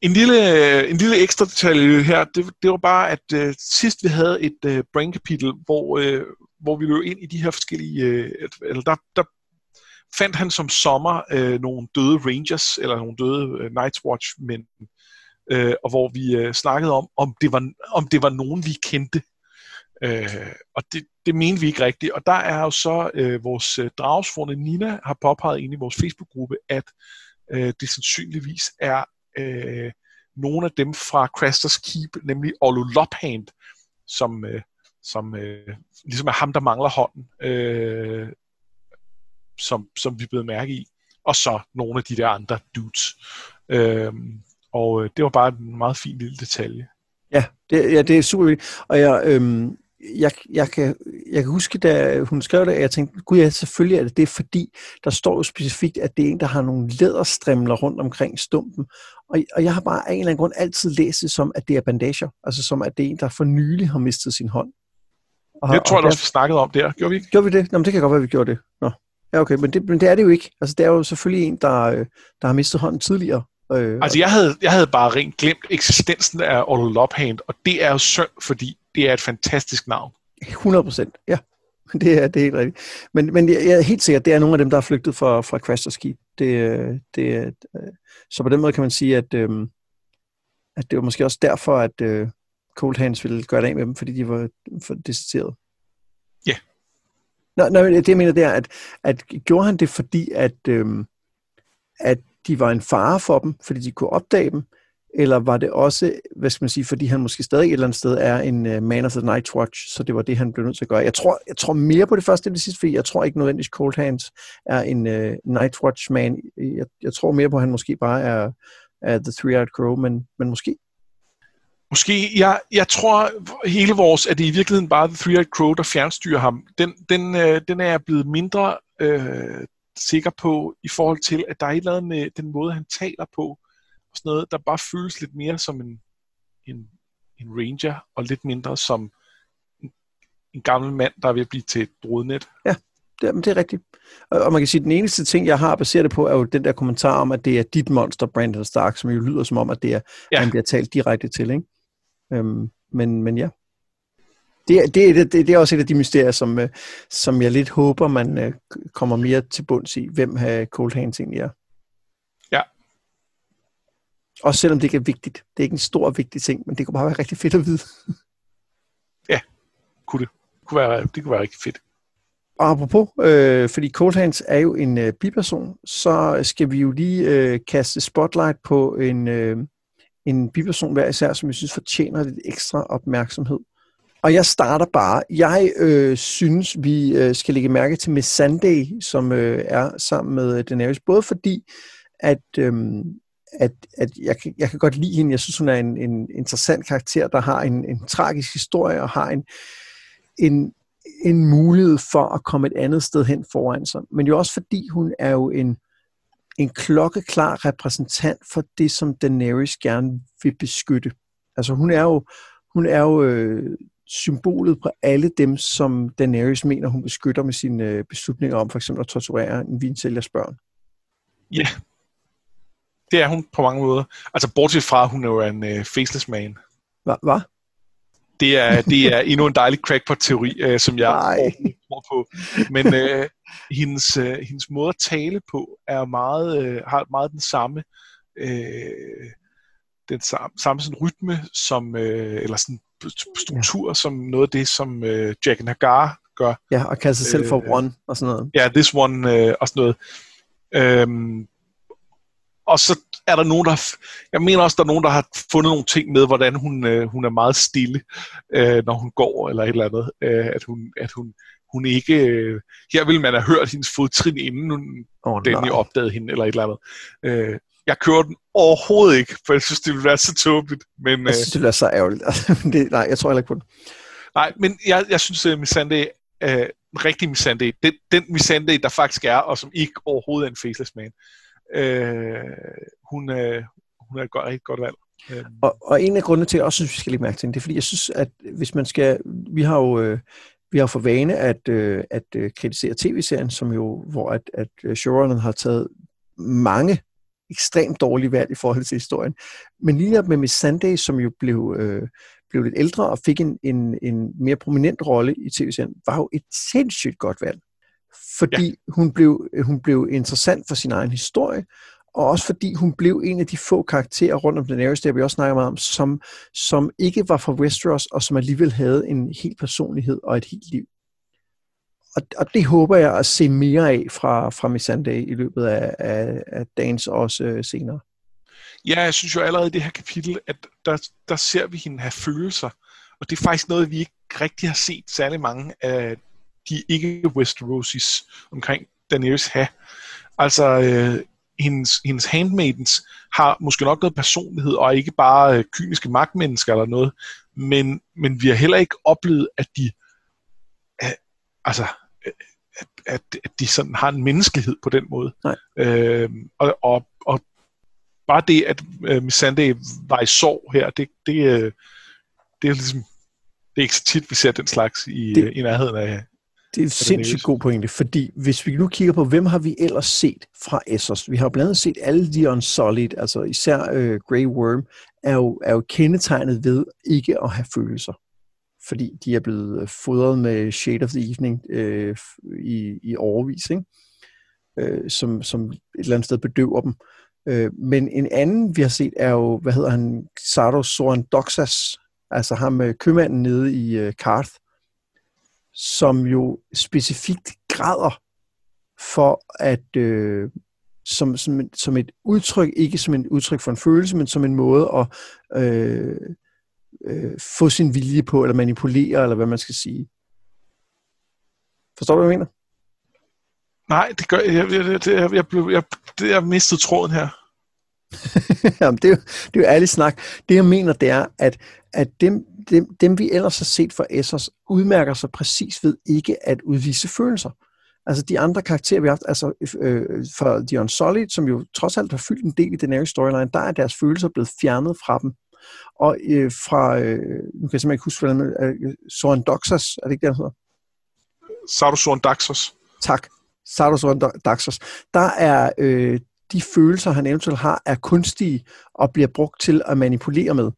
En lille, en lille ekstra detalje her, det, det var bare, at uh, sidst vi havde et uh, brain-kapitel, hvor, uh, hvor vi løb ind i de her forskellige, uh, eller der, der fandt han som sommer uh, nogle døde Rangers, eller nogle døde uh, Night's øh, og hvor vi øh, snakkede om, om det, var, om det var nogen, vi kendte. Øh, og det, det mente vi ikke rigtigt. Og der er jo så øh, vores øh, dragsforne Nina har påpeget ind i vores Facebook-gruppe, at øh, det sandsynligvis er øh, nogle af dem fra Crasters Keep, nemlig Olu Lophand, som, øh, som øh, ligesom er ham, der mangler hånden, øh, som, som vi blev mærke i. Og så nogle af de der andre dudes. Øh, og øh, det var bare en meget fin lille detalje. Ja, det, ja, det er super vildt. Og jeg, øhm, jeg, jeg, kan, jeg kan huske, da hun skrev det, at jeg tænkte, gud ja, selvfølgelig er det det, fordi der står jo specifikt, at det er en, der har nogle læderstrimler rundt omkring stumpen. Og, og jeg har bare af en eller anden grund altid læst det som, at det er bandager. Altså som, at det er en, der for nylig har mistet sin hånd. Og, det tror jeg også, vi snakkede om der. Gjorde vi ikke? Gjorde vi det? Nå, men det kan godt være, vi gjorde det. Nå. Ja, okay, men det, men det er det jo ikke. Altså, det er jo selvfølgelig en, der, øh, der har mistet hånden tidligere. Øh, altså, jeg havde, jeg havde bare rent glemt eksistensen af Otto Lophand, og det er jo synd, fordi det er et fantastisk navn. 100 procent, ja. det er, det er helt rigtigt. Men, men jeg er helt sikker, det er nogle af dem, der er flygtet fra, fra Crasters skib. Det, det, så på den måde kan man sige, at, øhm, at det var måske også derfor, at øh, Cold Hands ville gøre det af med dem, fordi de var for decideret. Ja. Nå, nå, det jeg mener, det er, at, at gjorde han det, fordi at, øhm, at de var en fare for dem, fordi de kunne opdage dem, eller var det også, hvad skal man sige, fordi han måske stadig et eller andet sted er en uh, man of the night watch, så det var det, han blev nødt til at gøre. Jeg tror, jeg tror mere på det første end det sidste, fordi jeg tror ikke nødvendigvis Cold Hands er en uh, night watch man. Jeg, jeg tror mere på, at han måske bare er, er the three-eyed crow, men, men måske. Måske, jeg, jeg tror hele vores, at det i virkeligheden bare The Three-Eyed Crow, der fjernstyrer ham, den, den, øh, den er blevet mindre øh, sikker på i forhold til, at der er et eller andet med den måde, han taler på, og sådan noget, der bare føles lidt mere som en, en, en ranger, og lidt mindre som en, en gammel mand, der er ved at blive til et brudnet. Ja, det, det er rigtigt. Og, og man kan sige, at den eneste ting, jeg har baseret det på, er jo den der kommentar om, at det er dit monster, Brandon Stark, som jo lyder som om, at det er, ja. han bliver talt direkte til, ikke? Øhm, men, men ja. Det, det, det, det, er også et af de mysterier, som, øh, som jeg lidt håber, man øh, kommer mere til bunds i, hvem har Cold Hands egentlig er. Ja. Også selvom det ikke er vigtigt. Det er ikke en stor vigtig ting, men det kunne bare være rigtig fedt at vide. ja, kunne det. Det kunne være, det kunne være rigtig fedt. Og apropos, øh, fordi Cold Hands er jo en øh, biperson, så skal vi jo lige øh, kaste spotlight på en, øh, en biperson hver især, som jeg synes fortjener lidt ekstra opmærksomhed. Og jeg starter bare. Jeg øh, synes, vi øh, skal lægge mærke til Miss Sunday, som øh, er sammen med øh, Daenerys. Både fordi, at, øh, at, at jeg, jeg kan godt lide hende. Jeg synes, hun er en, en interessant karakter, der har en, en tragisk historie og har en, en, en mulighed for at komme et andet sted hen foran sig. Men jo også fordi, hun er jo en en klokkeklar repræsentant for det, som Daenerys gerne vil beskytte. Altså hun er jo, hun er jo øh, symbolet på alle dem, som Daenerys mener, hun beskytter med sine øh, beslutninger om for eksempel at torturere en vinsælgers børn. Ja, det er hun på mange måder. Altså bortset fra, at hun er jo en øh, faceless man. Hvad? Det er, det er endnu en dejlig crackpot-teori, øh, som jeg tror på. Men øh, hendes, øh, hendes måde at tale på er meget, øh, har meget den samme øh, den samme, samme sådan rytme som øh, eller sådan struktur som noget af det som øh, Jack Nagar gør. Ja, og kalder sig selv for øh, One og sådan noget. Ja, This One øh, og sådan noget. Øhm, og så er der nogen, der jeg mener også, der er nogen, der har fundet nogle ting med, hvordan hun, øh, hun er meget stille, øh, når hun går, eller et eller andet. Øh, at hun, at hun, hun ikke... Øh, her ville man have hørt hendes fodtrin, inden hun oh, den opdagede hende, eller et eller andet. Øh, jeg kører den overhovedet ikke, for jeg synes, det ville være så tåbeligt. Men, jeg synes, det ville være så ærgerligt. det, nej, jeg tror heller ikke på det. Nej, men jeg, jeg synes, at Missandei er en rigtig Missandei. Den, den Missandei, der faktisk er, og som ikke overhovedet er en faceless man. Øh, hun, øh, hun er et godt, rigtig godt valg. Øh. Og, og en af grundene til, at jeg også synes, vi skal lægge mærke til det er, fordi jeg synes, at hvis man skal... Vi har jo... Øh, vi har for vane at, øh, at øh, kritisere tv-serien, som jo, hvor at, at øh, showrunneren har taget mange ekstremt dårlige valg i forhold til historien. Men lige med Miss Sunday, som jo blev, øh, blev lidt ældre og fik en, en, en mere prominent rolle i tv-serien, var jo et sindssygt godt valg fordi ja. hun, blev, hun blev interessant for sin egen historie, og også fordi hun blev en af de få karakterer rundt om Daenerys, der vi også snakker meget om, som, som ikke var fra Westeros, og som alligevel havde en helt personlighed og et helt liv. Og, og det håber jeg at se mere af fra, fra Missandei i løbet af, af, af dagens også øh, senere. Ja, jeg synes jo allerede i det her kapitel, at der, der ser vi hende have følelser. Og det er faktisk noget, vi ikke rigtig har set særlig mange af de ikke Westerosis omkring Daenerys have. Altså, øh, hendes, hendes handmaidens har måske nok noget personlighed, og ikke bare øh, kyniske magtmennesker eller noget, men, men vi har heller ikke oplevet, at de altså, øh, at, at, at de sådan har en menneskelighed på den måde. Nej. Øh, og, og, og bare det, at øh, Missandei var i sorg her, det, det, øh, det er ligesom det er ikke så tit, vi ser den slags i, det, i nærheden af, det er en sindssygt god pointe, fordi hvis vi nu kigger på, hvem har vi ellers set fra Essos? Vi har blandt andet set alle de Unsolid, altså især øh, Grey Worm, er jo, er jo kendetegnet ved ikke at have følelser fordi de er blevet øh, fodret med Shade of the Evening øh, i, i overvis, ikke? Øh, som, som et eller andet sted bedøver dem. Øh, men en anden, vi har set, er jo, hvad hedder han, Sardo Soran Doxas, altså ham med købmanden nede i øh, Karth, som jo specifikt græder for at øh, som, som, som et udtryk, ikke som et udtryk for en følelse, men som en måde at øh, øh, få sin vilje på, eller manipulere, eller hvad man skal sige. Forstår du, hvad jeg mener? Nej, det gør jeg. Jeg, jeg, jeg, jeg, blev, jeg, jeg, jeg mistede tråden her. Jamen, det, er jo, det er jo ærlig snak. Det, jeg mener, det er, at, at dem, dem, dem, vi ellers har set for Essos, udmærker sig præcis ved ikke at udvise følelser. Altså de andre karakterer, vi har haft, altså øh, for The Unsolid, som jo trods alt har fyldt en del i Daenerys storyline, der er deres følelser blevet fjernet fra dem. Og øh, fra, øh, nu kan jeg simpelthen ikke huske, hvordan øh, Soren Doxas, er det ikke det, han hedder? Sardo Soren Daxos. Tak. Sardo Soren Daxos. Der er øh, de følelser, han eventuelt har, er kunstige og bliver brugt til at manipulere med.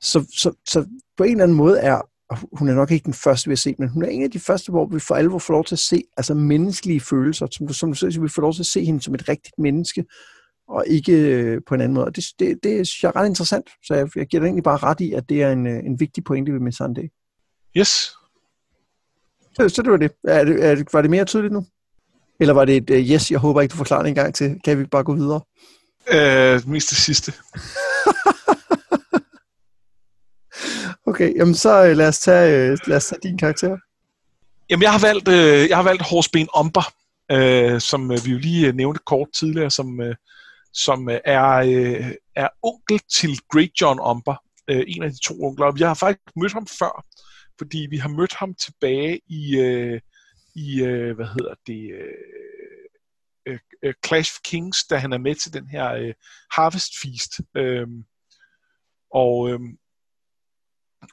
Så, så, så på en eller anden måde er og hun er nok ikke den første, vi har set, men hun er en af de første, hvor vi for alvor får lov til at se altså menneskelige følelser, som du, som du siger, vi får lov til at se hende som et rigtigt menneske, og ikke øh, på en anden måde. Det, det, det synes jeg er ret interessant, så jeg, jeg giver dig egentlig bare ret i, at det er en, øh, en vigtig pointe ved Miss Sunday. Yes. Så, så det var det. Er det, er. Var det mere tydeligt nu? Eller var det et uh, yes, jeg håber ikke, du forklarer det en gang til. Kan vi bare gå videre? Øh, mest det sidste. Okay, jamen så lad, os tage, lad os tage din karakter. Jamen, jeg har valgt, jeg har valgt Horsben Omber, øh, som vi jo lige nævnte kort tidligere, som, øh, som øh, er, øh, er onkel til Great John Omber, øh, en af de to onkler. Og vi har faktisk mødt ham før, fordi vi har mødt ham tilbage i, øh, i øh, hvad hedder det, øh, øh, øh Clash of Kings, da han er med til den her øh, Harvest Feast. Øh, og, øh,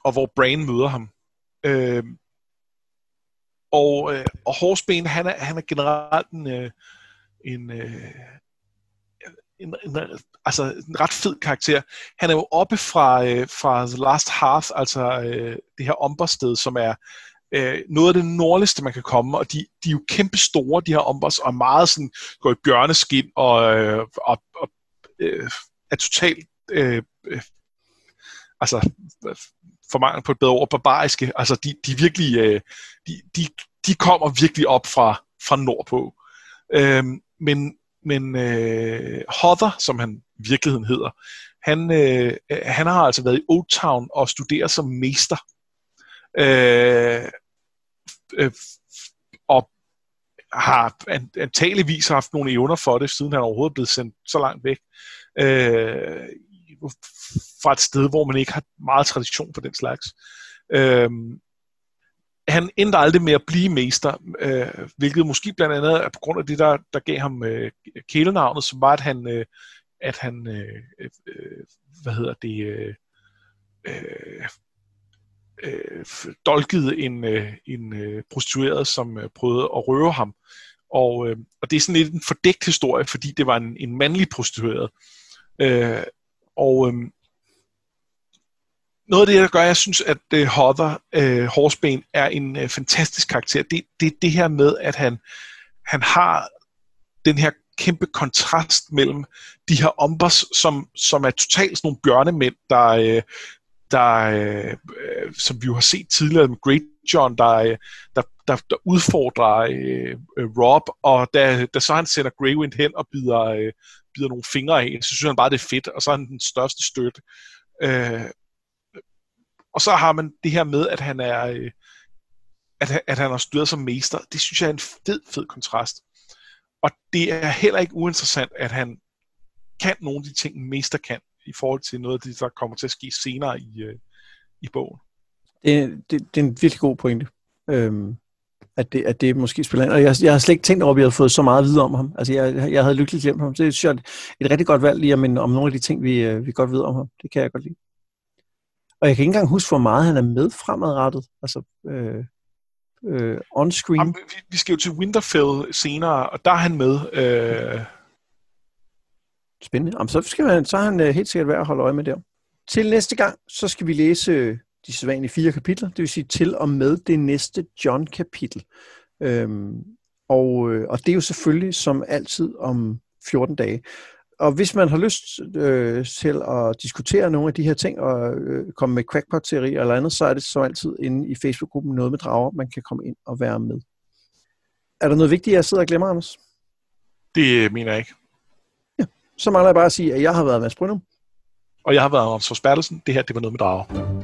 og hvor Brain møder ham. Øh, og, øh, og Horseben, han er, han er generelt en, øh, en, øh, en, en, altså en ret fed karakter. Han er jo oppe fra, øh, fra The Last Hearth, altså øh, det her ombersted, som er øh, noget af det nordligste, man kan komme, og de, de er jo kæmpe store, de her ombers, og meget sådan, går i bjørneskin, og, øh, og, og øh, er totalt øh, øh, altså øh, for mange på et bedre ord, barbariske. Altså, de, de virkelig, øh, de, de, de kommer virkelig op fra, fra nordpå. Øh, men men øh, Hother, som han i virkeligheden hedder, han, øh, han har altså været i Old Town og studeret som mester. Øh, øh, og har antageligvis haft nogle evner for det, siden han overhovedet er blevet sendt så langt væk. Øh, fra et sted, hvor man ikke har meget tradition for den slags. Øh, han endte aldrig med at blive mester, øh, hvilket måske blandt andet er på grund af det, der, der gav ham øh, kælenavnet, som var, at han, øh, at han øh, øh, hvad hedder det, øh, øh, øh, dolkede en, øh, en øh, prostitueret, som øh, prøvede at røve ham. Og, øh, og det er sådan lidt en fordækt historie, fordi det var en, en mandlig prostitueret. Øh, og øh, noget af det, der gør, at jeg synes, at uh, Hodder, øh, uh, Horsebane, er en uh, fantastisk karakter, det, det er det her med, at han, han har den her kæmpe kontrast mellem de her ombers, som, som er totalt sådan nogle bjørnemænd, der, uh, der uh, som vi jo har set tidligere med Great John, der, der, der, der udfordrer uh, Rob, og da, da så han sender Greywind hen og bider, uh, bider nogle fingre af, så synes han bare, det er fedt, og så er han den største støtte. Uh, og så har man det her med, at han er, øh, at, at han har styret som mester. Det synes jeg er en fed, fed kontrast. Og det er heller ikke uinteressant, at han kan nogle af de ting, mester kan, i forhold til noget af det, der kommer til at ske senere i, øh, i bogen. Det, det, det er en virkelig god pointe. Øhm, at det, at det måske spiller ind. Og jeg, jeg har slet ikke tænkt over, at vi havde fået så meget videre om ham. Altså, jeg, jeg havde lykkeligt glemt ham. Det er et rigtig godt valg lige at minde om nogle af de ting, vi, øh, vi godt ved om ham. Det kan jeg godt lide. Og jeg kan ikke engang huske, hvor meget han er med fremadrettet. Altså, øh, øh, on-screen. Jamen, vi, vi skal jo til Winterfell senere, og der er han med. Øh... Spændende. Jamen, så, skal man, så er han øh, helt sikkert værd at holde øje med der. Til næste gang, så skal vi læse de sædvanlige fire kapitler, det vil sige til og med det næste John-kapitel. Øhm, og, øh, og det er jo selvfølgelig som altid om 14 dage. Og hvis man har lyst øh, til at diskutere nogle af de her ting og øh, komme med crackpot-teorier eller andet, så er det som altid inde i Facebook-gruppen Noget med Drager, man kan komme ind og være med. Er der noget vigtigt, jeg sidder og glemmer, Anders? Det øh, mener jeg ikke. Ja, så mangler jeg bare at sige, at jeg har været Mads Brynum. Og jeg har været Anders Forsbertelsen. Det her, det var Noget med Drager.